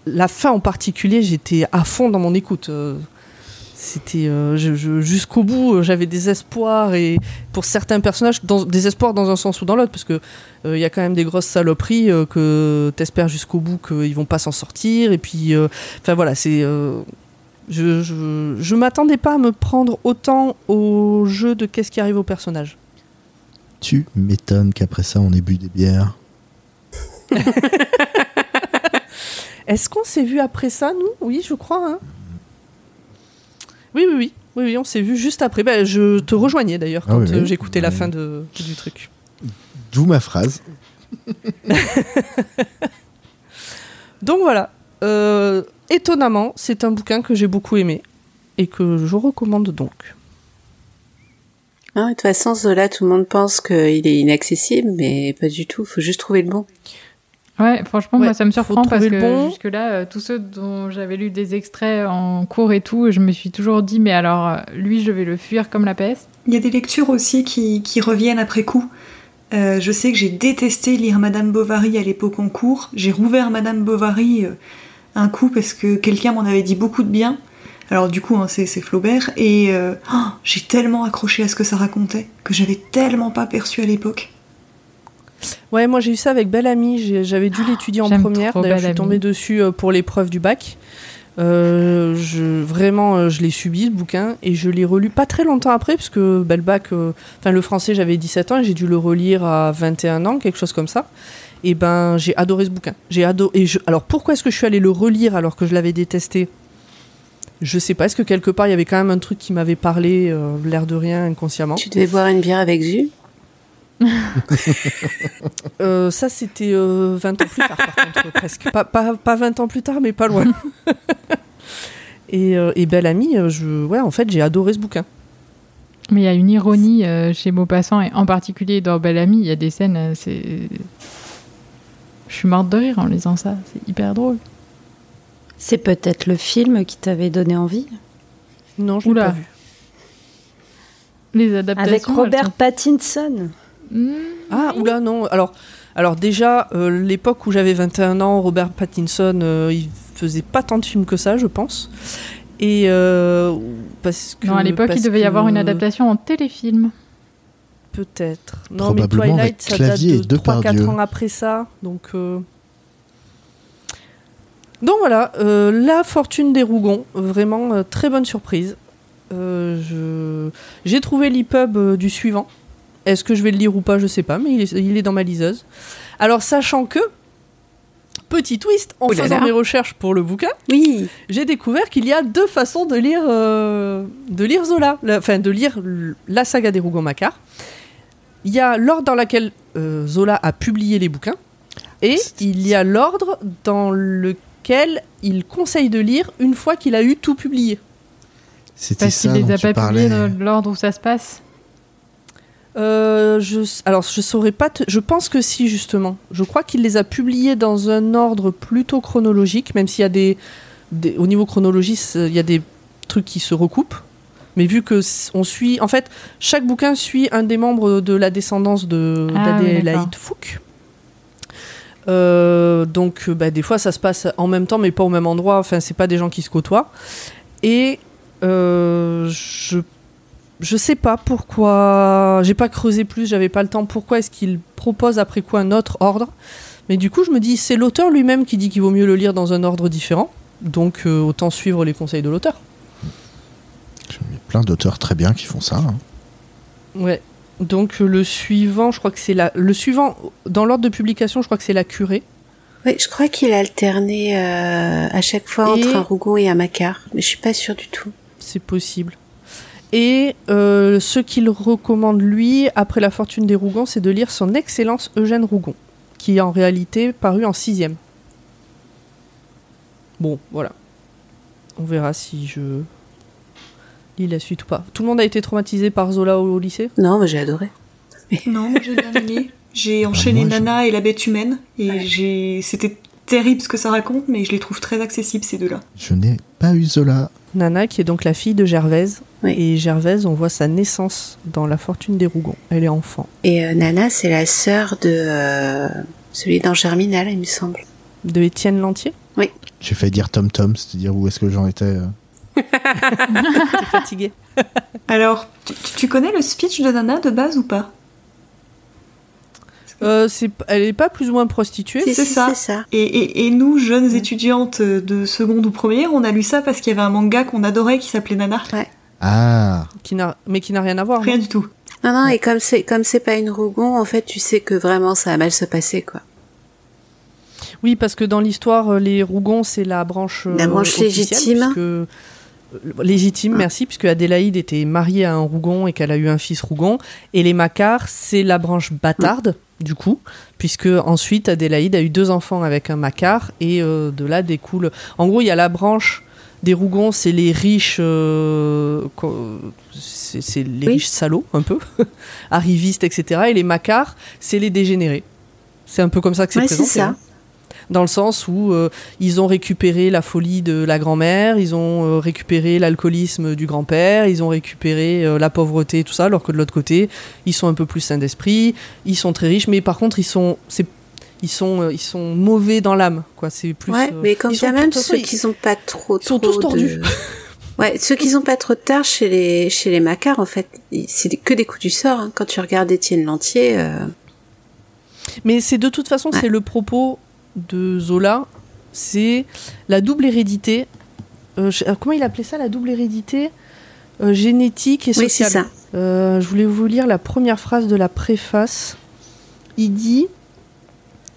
la fin en particulier, j'étais à fond dans mon écoute. C'était euh, je- je- jusqu'au bout, euh, j'avais des espoirs et pour certains personnages, dans, des espoirs dans un sens ou dans l'autre, parce que euh, il y a quand même des grosses saloperies euh, que t'espères jusqu'au bout qu'ils vont pas s'en sortir. Et puis, euh, enfin voilà, c'est. euh, je, je, je m'attendais pas à me prendre autant au jeu de qu'est-ce qui arrive au personnage. Tu m'étonnes qu'après ça on ait bu des bières. Est-ce qu'on s'est vu après ça, nous? Oui, je crois. hein. Oui, oui, oui, oui, oui, on s'est vu juste après. Ben, je te rejoignais d'ailleurs Ah quand oui, oui. euh, j'écoutais la fin de, du truc. D'où ma phrase. Donc voilà. Euh, étonnamment, c'est un bouquin que j'ai beaucoup aimé et que je recommande donc. Hein, de toute façon, Zola, tout le monde pense qu'il est inaccessible, mais pas du tout. Faut juste trouver le bon. Ouais, franchement, Ouais, moi, ça me surprend parce que le bon. jusque-là, euh, tous ceux dont j'avais lu des extraits en cours et tout, je me suis toujours dit, mais alors, euh, lui, je vais le fuir comme la peste. Il y a des lectures aussi qui, qui reviennent après coup. Euh, je sais que j'ai détesté lire Madame Bovary à l'époque en cours. J'ai rouvert Madame Bovary euh, un coup parce que quelqu'un m'en avait dit beaucoup de bien. Alors du coup, hein, c'est c'est Flaubert. Et euh, oh, j'ai tellement accroché à ce que ça racontait que j'avais tellement pas perçu à l'époque. Ouais, moi j'ai eu ça avec Belle Amie. J'avais dû l'étudier en première. D'ailleurs, je suis tombée dessus euh, pour l'épreuve du bac. Euh, je, vraiment, euh, je l'ai subi ce bouquin et je l'ai relu pas très longtemps après, parce que bah, le bac, euh, enfin le français, j'avais 17 ans et j'ai dû le relire à 21 ans, quelque chose comme ça. Et ben, j'ai adoré ce bouquin. J'ai adoré. Et je, alors pourquoi est-ce que je suis allée le relire alors que je l'avais détesté? Je sais pas. Est-ce que quelque part il y avait quand même un truc qui m'avait parlé, euh, l'air de rien, inconsciemment Tu devais boire une bière avec Zu? Euh, ça, c'était euh, 20 ans plus tard, par contre, presque. Pas, pas, pas 20 ans plus tard, mais pas loin. et, euh, et Belle Amie, euh, je, ouais, en fait, j'ai adoré ce bouquin. Mais il y a une ironie euh, chez Maupassant, et en particulier dans Belle Amie, il y a des scènes, euh, c'est. Je suis morte de rire en lisant ça, c'est hyper drôle. C'est peut-être le film qui t'avait donné envie? Non, je l'ai pas vu. Les adaptations. Avec Robert sont- Pattinson. Ah, oula, non. Alors, alors déjà, euh, l'époque où j'avais 21 ans, Robert Pattinson, euh, il faisait pas tant de films que ça, je pense. Et euh, parce que. Non, à l'époque, il devait y avoir une adaptation en téléfilm. Peut-être. Non, mais Probablement Twilight, ça date de 3-4 Depardieu. ans après ça. Donc. euh, Donc voilà, euh, La Fortune des Rougons, vraiment euh, très bonne surprise. Euh, je... J'ai trouvé l'EPUB euh, du suivant. Est-ce que je vais le lire ou pas, je sais pas, mais il est, il est dans ma liseuse. Alors, sachant que, petit twist, en Oh là faisant là. mes recherches pour le bouquin, Oui. j'ai découvert qu'il y a deux façons de lire, euh, de lire Zola, la- enfin de lire la saga des Rougon-Macquart. Il y a l'ordre dans lequel euh, Zola a publié les bouquins, et il y a l'ordre dans lequel il conseille de lire une fois qu'il a eu tout publié. C'était Parce ça qu'il les dont a tu pas parlais. publiés dans l'ordre où ça se passe. Euh, je, alors, je saurais pas. te- je pense que si, justement. Je crois qu'il les a publiés dans un ordre plutôt chronologique, même s'il y a des, des- Au niveau chronologie, il y a des trucs qui se recoupent. Mais vu que on suit. En fait, chaque bouquin suit un des membres de la descendance de Ah d'Adélaïde. Fouque. Euh, donc, bah, des fois, ça se passe en même temps, mais pas au même endroit. Enfin, c'est pas des gens qui se côtoient. Et euh, je je sais pas pourquoi. J'ai pas creusé plus, j'avais pas le temps. Pourquoi est-ce qu'il propose après coup un autre ordre Mais du coup, je me dis, c'est l'auteur lui-même qui dit qu'il vaut mieux le lire dans un ordre différent. Donc, euh, autant suivre les conseils de l'auteur. Il y a plein d'auteurs très bien qui font ça. hein. Ouais. Donc, euh, le suivant, je crois que c'est la. Le suivant, dans l'ordre de publication, je crois que c'est la curée. Oui, je crois qu'il a alterné euh, à chaque fois Et- entre un Rougon et un Macquart, mais je suis pas sûre du tout. C'est possible. Et euh, ce qu'il recommande, lui, après La Fortune des Rougons, c'est de lire Son Excellence Eugène Rougon, qui est en réalité paru en sixième. Bon, voilà. On verra si je lis la suite ou pas. Tout le monde a été traumatisé par Zola au, au lycée? Non, mais j'ai adoré. Non, j'ai bien aimé. J'ai enchaîné moi, je- Nana et la bête humaine et Ouais. j'ai c'était terrible ce que ça raconte, mais je les trouve très accessibles ces deux-là. Je n'ai pas eu Zola. Nana, qui est donc la fille de Gervaise. Oui. Et Gervaise, on voit sa naissance dans La Fortune des Rougons. Elle est enfant. Et euh, Nana, c'est la sœur de euh, celui dans Germinal, il me semble. De Étienne Lantier. J'ai failli dire Tom Tom, c'est-à-dire où est-ce que j'en étais. euh. T'es fatiguée. Alors, tu, tu connais le speech de Nana de base ou pas? Euh, c'est- elle est pas plus ou moins prostituée. C'est ça. C'est ça. et, et- et nous, jeunes étudiantes de seconde ou première, on a lu ça parce qu'il y avait un manga qu'on adorait qui s'appelait Nana. Ah, qui n'a mais qui n'a rien à voir. Rien du tout. Non, non, et comme c'est comme c'est pas une Rougon, en fait, tu sais que vraiment ça va mal se passer, quoi. Oui, parce que dans l'histoire, euh, les Rougons, c'est la branche, euh, La branche légitime. puisque- euh, légitime, Ah. merci, puisque Adélaïde était mariée à un Rougon et qu'elle a eu un fils Rougon. Et les Macquart, c'est la branche bâtarde, du coup, puisque ensuite Adélaïde a eu deux enfants avec un Macquart et euh, de là découle. En gros, il y a la branche des Rougons, c'est les riches, euh, c'est les Oui. riches salauds, un peu, arrivistes, etc. Et les Macquart, c'est les dégénérés. C'est un peu comme ça que c'est Ouais, présenté. ça. hein dans le sens où euh, ils ont récupéré la folie de la grand-mère, ils ont euh, récupéré l'alcoolisme du grand-père, ils ont récupéré la pauvreté, tout ça, alors que de l'autre côté, ils sont un peu plus sains d'esprit, ils sont très riches, mais par contre, ils sont, c'est, ils sont, euh, ils sont mauvais dans l'âme, quoi. C'est plus. ouais, euh, mais sont bien tous- même ceux qui ont pas trop, ils sont tous tordus. de- Ouais, ceux qui ont pas trop de tard chez les chez les Macquart, en fait, c'est que des coups du sort. hein. Quand tu regardes Étienne Lantier, euh, Mais c'est de toute façon, Ouais. c'est le propos de Zola, c'est la double hérédité. Euh, je- comment il appelait ça, la double hérédité Euh, génétique et oui, c'est sociale. ça. Je voulais vous lire la première phrase de la préface. Il dit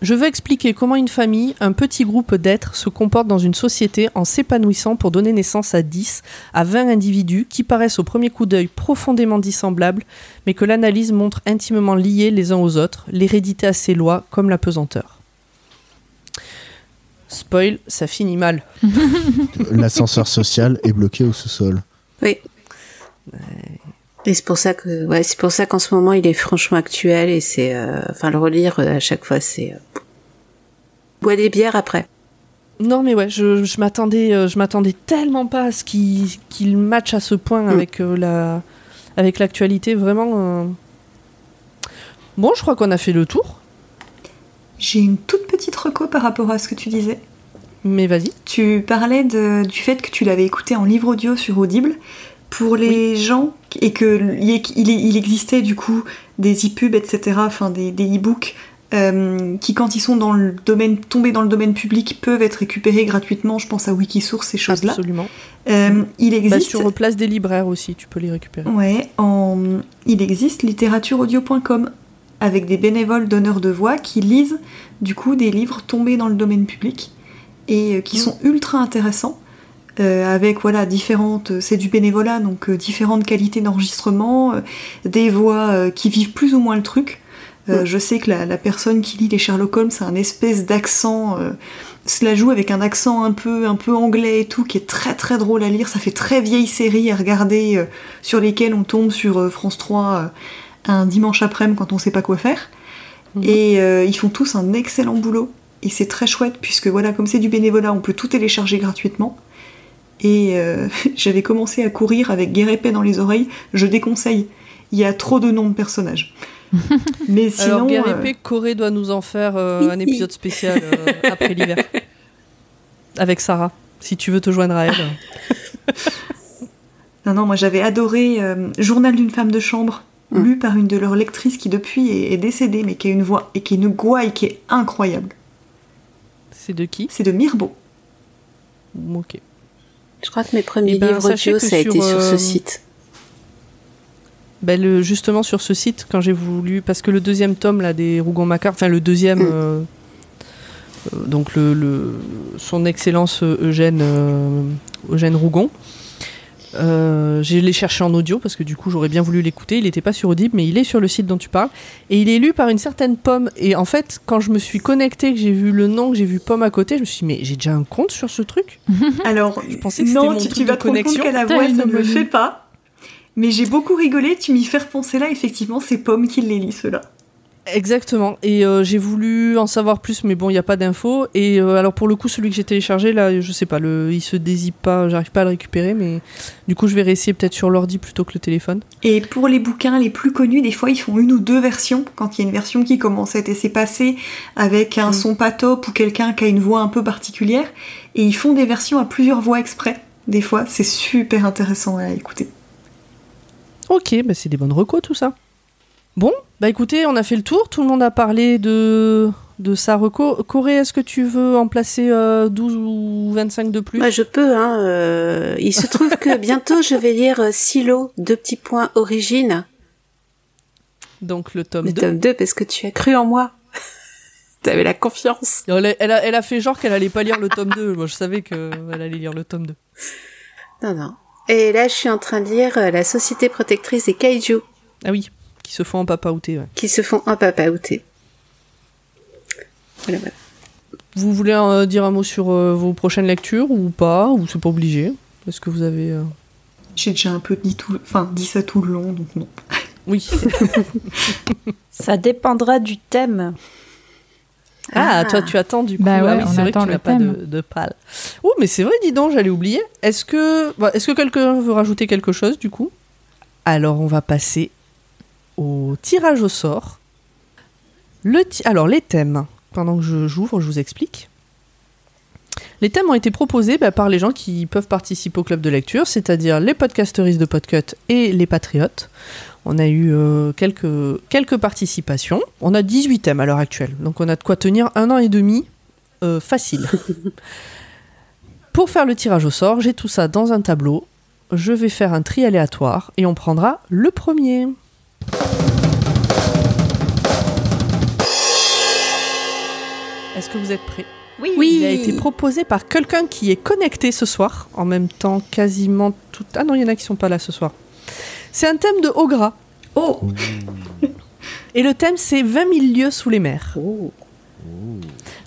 Je veux expliquer comment une famille, un petit groupe d'êtres, se comporte dans une société en s'épanouissant pour donner naissance à 10 à 20 individus qui paraissent au premier coup d'œil profondément dissemblables, mais que l'analyse montre intimement liés les uns aux autres, l'hérédité à ses lois comme la pesanteur. Spoil, ça finit mal. l'ascenseur social est bloqué au sous-sol. Oui. Et c'est pour ça que, ouais, c'est pour ça qu'en ce moment il est franchement actuel et c'est, euh, enfin le relire euh, à chaque fois c'est, euh, bois des bières après. Non mais ouais, je, je m'attendais, euh, je m'attendais tellement pas à ce qu'il qu'il match à ce point Mm. avec euh, la, avec l'actualité, vraiment. euh. Bon, je crois qu'on a fait le tour. J'ai une toute petite reco par rapport à ce que tu disais. Mais vas-y. Tu parlais de- du fait que tu l'avais écouté en livre audio sur Audible. Pour les gens, et que il, existait du coup des e-pubs, etc., enfin des, des e-books, euh, qui quand ils sont dans le domaine, tombés dans le domaine public, peuvent être récupérés gratuitement, je pense à Wikisource, ces choses-là. Absolument. Euh, il Bah, existe... sur place des libraires aussi, tu peux les récupérer. Ouais, en... il existe littératureaudio.com avec des bénévoles donneurs de voix qui lisent du coup des livres tombés dans le domaine public et euh, qui Mm. sont ultra intéressants euh, avec voilà différentes c'est du bénévolat donc euh, différentes qualités d'enregistrement euh, des voix euh, qui vivent plus ou moins le truc. Euh, je sais que la, la personne qui lit les Sherlock Holmes a un espèce d'accent euh, se la joue avec un accent un peu un peu anglais et tout qui est très très drôle à lire. Ça fait très vieille série à regarder euh, sur lesquelles on tombe sur euh, France 3 euh, un dimanche après-midi quand on sait pas quoi faire. Mhm. et euh, ils font tous un excellent boulot. Et c'est très chouette puisque voilà comme c'est du bénévolat on peut tout télécharger gratuitement et euh, j'avais commencé à courir avec Guerre épée dans les oreilles je déconseille il y a trop de noms de personnages mais sinon Alors, Guerre euh, épée, Corée doit nous en faire euh, un épisode spécial euh, après l'hiver. Avec Sarah, si tu veux te joindre à elle. Non, non, moi j'avais adoré euh, Journal d'une femme de chambre, Mm. lu par une de leurs lectrices qui depuis est, est décédée, mais qui a une voix et qui est une gouaille qui est incroyable. C'est de qui? C'est de Mirbeau. Ok. Je crois que mes premiers Eh ben, livres audio, ça a sur, été sur euh, ce site. Ben, le- justement sur ce site, quand j'ai voulu, parce que le deuxième tome là des Rougon-Macquart, enfin le deuxième, Mm. euh, euh, donc le, le- son Excellence euh, Eugène, euh, Eugène Rougon, euh, je l'ai cherché en audio parce que du coup j'aurais bien voulu l'écouter. Il n'était pas sur Audible, mais il est sur le site dont tu parles et il est lu par une certaine Pomme. Et en fait, quand je me suis connectée, que j'ai vu le nom, que j'ai vu Pomme à côté, je me suis dit mais j'ai déjà un compte sur ce truc? Alors, Je pensais que c'était non, mon tu, truc tu vas de te rendre compte connexion. qu'à la voix, ça ne le homonyme. fait pas. Mais j'ai beaucoup rigolé, tu m'y fais repenser là, effectivement, c'est Pomme qui les lit, ceux-là. Exactement. Et euh, j'ai voulu en savoir plus, mais bon, il n'y a pas d'infos. Et euh, alors pour le coup, celui que j'ai téléchargé, là, je sais pas, le, il se désipe pas, j'arrive pas à le récupérer, mais du coup, je vais réessayer peut-être sur l'ordi plutôt que le téléphone. Et pour les bouquins les plus connus, des fois ils font une ou deux versions. Quand il y a une version qui commence à être assez passée avec un Mm. son pas top ou quelqu'un qui a une voix un peu particulière. Et ils font des versions à plusieurs voix exprès. Des fois, c'est super intéressant à écouter. Ok, bah c'est des bonnes recos tout ça. Bon, bah écoutez, on a fait le tour, tout le monde a parlé de, de sa reco. Corée, est-ce que tu veux en placer euh, 12 ou 25 de plus? Moi, je peux. Hein, euh, il se trouve que bientôt, je vais lire euh, Silo, deux petits points origine, Donc le tome le 2. tome 2, parce que tu as cru en moi. T'avais la confiance. Elle a, elle a- elle a fait genre qu'elle allait pas lire le tome 2. Moi, je savais qu'elle allait lire le tome 2. Non, non. Et là, je suis en train de lire euh, La Société protectrice des kaiju, Ah oui, qui se font en papaouter, ouais. qui se font un papaouter. Voilà, voilà. Vous voulez euh, dire un mot sur euh, vos prochaines lectures ou pas Ou c'est pas obligé? Est-ce que vous avez. euh, J'ai déjà un peu dit, tout, enfin, dit ça tout le long, donc non. Oui. Ça dépendra du thème. Ah, Ah. toi, tu attends du coup. Bah ouais, ah oui, on c'est vrai que attend tu n'as le pas de, thème. de pâle. Oh, mais c'est vrai, dis donc, j'allais oublier. Est-ce que, bah, est-ce que quelqu'un veut rajouter quelque chose du coup? Alors, on va passer au tirage au sort. Le ti- Alors, les thèmes. Pendant que je j'ouvre, je vous explique. Les thèmes ont été proposés bah, par les gens qui peuvent participer au club de lecture, c'est-à-dire les podcasteristes de Podcut et les patriotes. On a eu euh, quelques, quelques participations. On a 18 thèmes à l'heure actuelle, donc on a de quoi tenir un an et demi euh, facile. Pour faire le tirage au sort, j'ai tout ça dans un tableau. Je vais faire un tri aléatoire et on prendra le premier. Est-ce que vous êtes prêts? Oui. Il a été proposé par quelqu'un qui est connecté ce soir, en même temps quasiment tout. Ah non, il y en a qui sont pas là ce soir. C'est un thème de haut gras. Oh Et le thème, c'est 20 000 lieues sous les mers. Oh.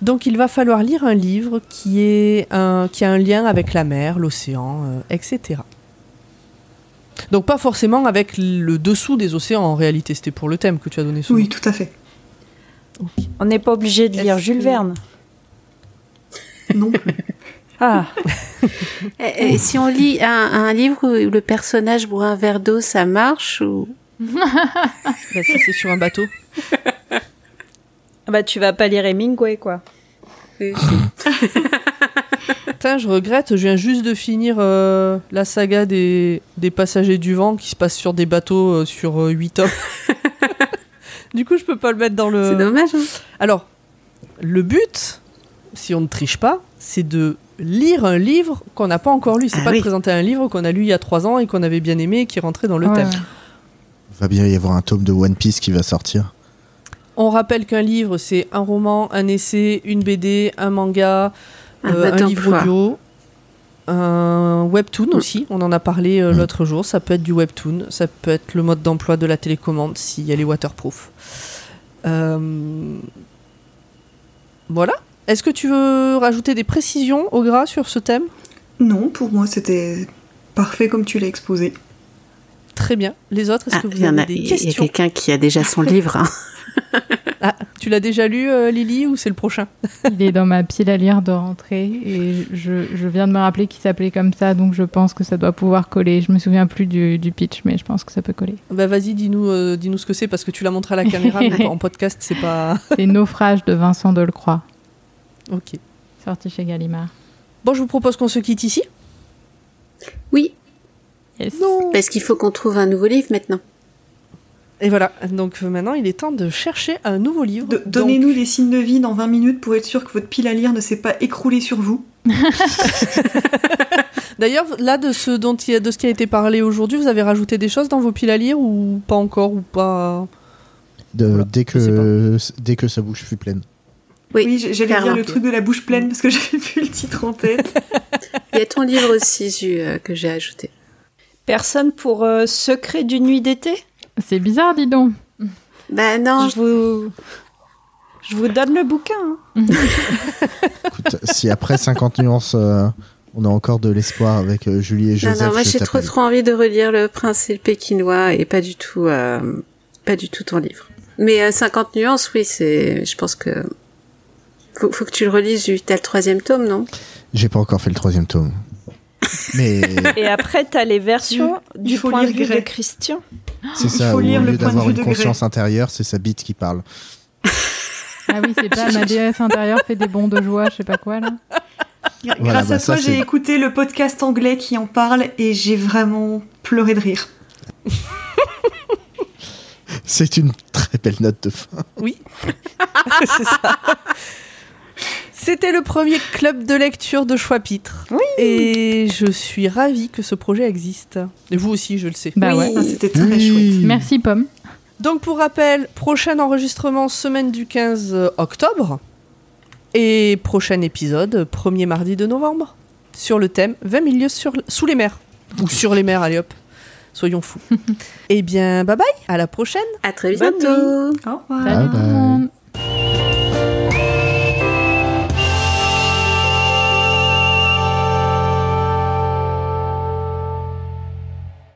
Donc il va falloir lire un livre qui, est un, qui a un lien avec la mer, l'océan, euh, etc. Donc pas forcément avec le dessous des océans en réalité, c'était pour le thème que tu as donné souvent. Oui, tout à fait. On n'est pas obligé de lire Jules que- Verne. Non. Ah, Et, et si on lit un, un livre où le personnage boit un verre d'eau, ça marche ou? Bah, ça, c'est sur un bateau. bah tu vas pas lire Hemingway quoi. Certains, je regrette. Je viens juste de finir euh, la saga des, des passagers du vent qui se passe sur des bateaux euh, sur 8 tomes. du coup, je peux pas le mettre dans le. C'est dommage. Hein. Alors, le but, si on ne triche pas, c'est de lire un livre qu'on n'a pas encore lu. C'est Ah pas oui. de présenter un livre qu'on a lu il y a 3 ans et qu'on avait bien aimé et qui rentrait dans le Ouais. thème. Il va bien y avoir un tome de One Piece qui va sortir. On rappelle qu'un livre, c'est un roman, un essai, une BD, un manga, euh, mode un livre audio, un webtoon aussi. On en a parlé euh, Mm. l'autre jour. Ça peut être du webtoon, ça peut être le mode d'emploi de la télécommande si elle est waterproof. Euh, Voilà. Est-ce que tu veux rajouter des précisions au gras sur ce thème? Non, pour moi, c'était parfait comme tu l'as exposé. Très bien. Les autres, est-ce Ah, que vous y en avez a, des il y a questions? quelqu'un qui a déjà son livre. hein. Ah, tu l'as déjà lu, euh, Lily, ou c'est le prochain Il est dans ma pile à lire de rentrée et je, je viens de me rappeler qu'il s'appelait comme ça, donc je pense que ça doit pouvoir coller. Je me souviens plus du, du pitch, mais je pense que ça peut coller. Bah vas-y, dis-nous euh, dis-nous ce que c'est, parce que tu l'as montré à la caméra, mais en podcast, c'est pas... C'est Naufrage de Vincent Delcroix, Ok. sorti chez Gallimard. Bon, je vous propose qu'on se quitte ici. Oui, Yes. parce qu'il faut qu'on trouve un nouveau livre maintenant. Et voilà, donc euh, maintenant il est temps de chercher un nouveau livre. De- Donc, Donnez-nous des signes de vie dans 20 minutes pour être sûr que votre pile à lire ne s'est pas écroulée sur vous. D'ailleurs, là, de ce, dont il y a, de ce qui a été parlé aujourd'hui, vous avez rajouté des choses dans vos piles à lire ou pas encore ou pas? De- Voilà, dès, que, dès que sa bouche fut pleine. Oui, Oui, j'allais dire le truc de la bouche pleine parce que j'avais plus le titre en tête. Il y a ton livre aussi, Zu, euh, que j'ai ajouté. Personne pour euh, Secret d'une nuit d'été? C'est bizarre, dis donc. Bah non, Je vous... Je vous donne le bouquin. hein. Écoute, si après 50 nuances, euh, on a encore de l'espoir avec euh, Julie et non, Joseph, non, moi je j'ai trop trop envie de relire Le Prince et le Pékinois et pas du tout, euh, pas du tout ton livre. Mais euh, 50 nuances, oui, c'est, je pense que faut, faut que tu le relises. T'as le troisième tome, non? J'ai pas encore fait le troisième tome. Mais Et après, t'as les versions Il du faut point de lire vue de. Christian. c'est Il ça, faut au lire le lieu d'avoir une conscience intérieure, c'est sa bite qui parle. Ah oui, c'est pas ma déesse intérieure fait des bons de joie, je sais pas quoi là. Grâce Voilà, à bah, ça, toi, j'ai écouté le podcast anglais qui en parle et j'ai vraiment pleuré de rire. C'est une très belle note de fin. Oui. C'est ça. C'était le premier club de lecture de Choix-Pitre. Et je suis ravie que ce projet existe. Et vous aussi, je le sais. Bah Oui. ouais. Ah, C'était très Oui. chouette. Merci Pomme. Donc pour rappel, prochain enregistrement semaine du 15 octobre et prochain épisode premier mardi de novembre sur le thème 20 milieux sur, sous les mers ou sur les mers, allez hop, soyons fous. eh bien bye bye, à la prochaine. À très bientôt. Au revoir. Bye bye.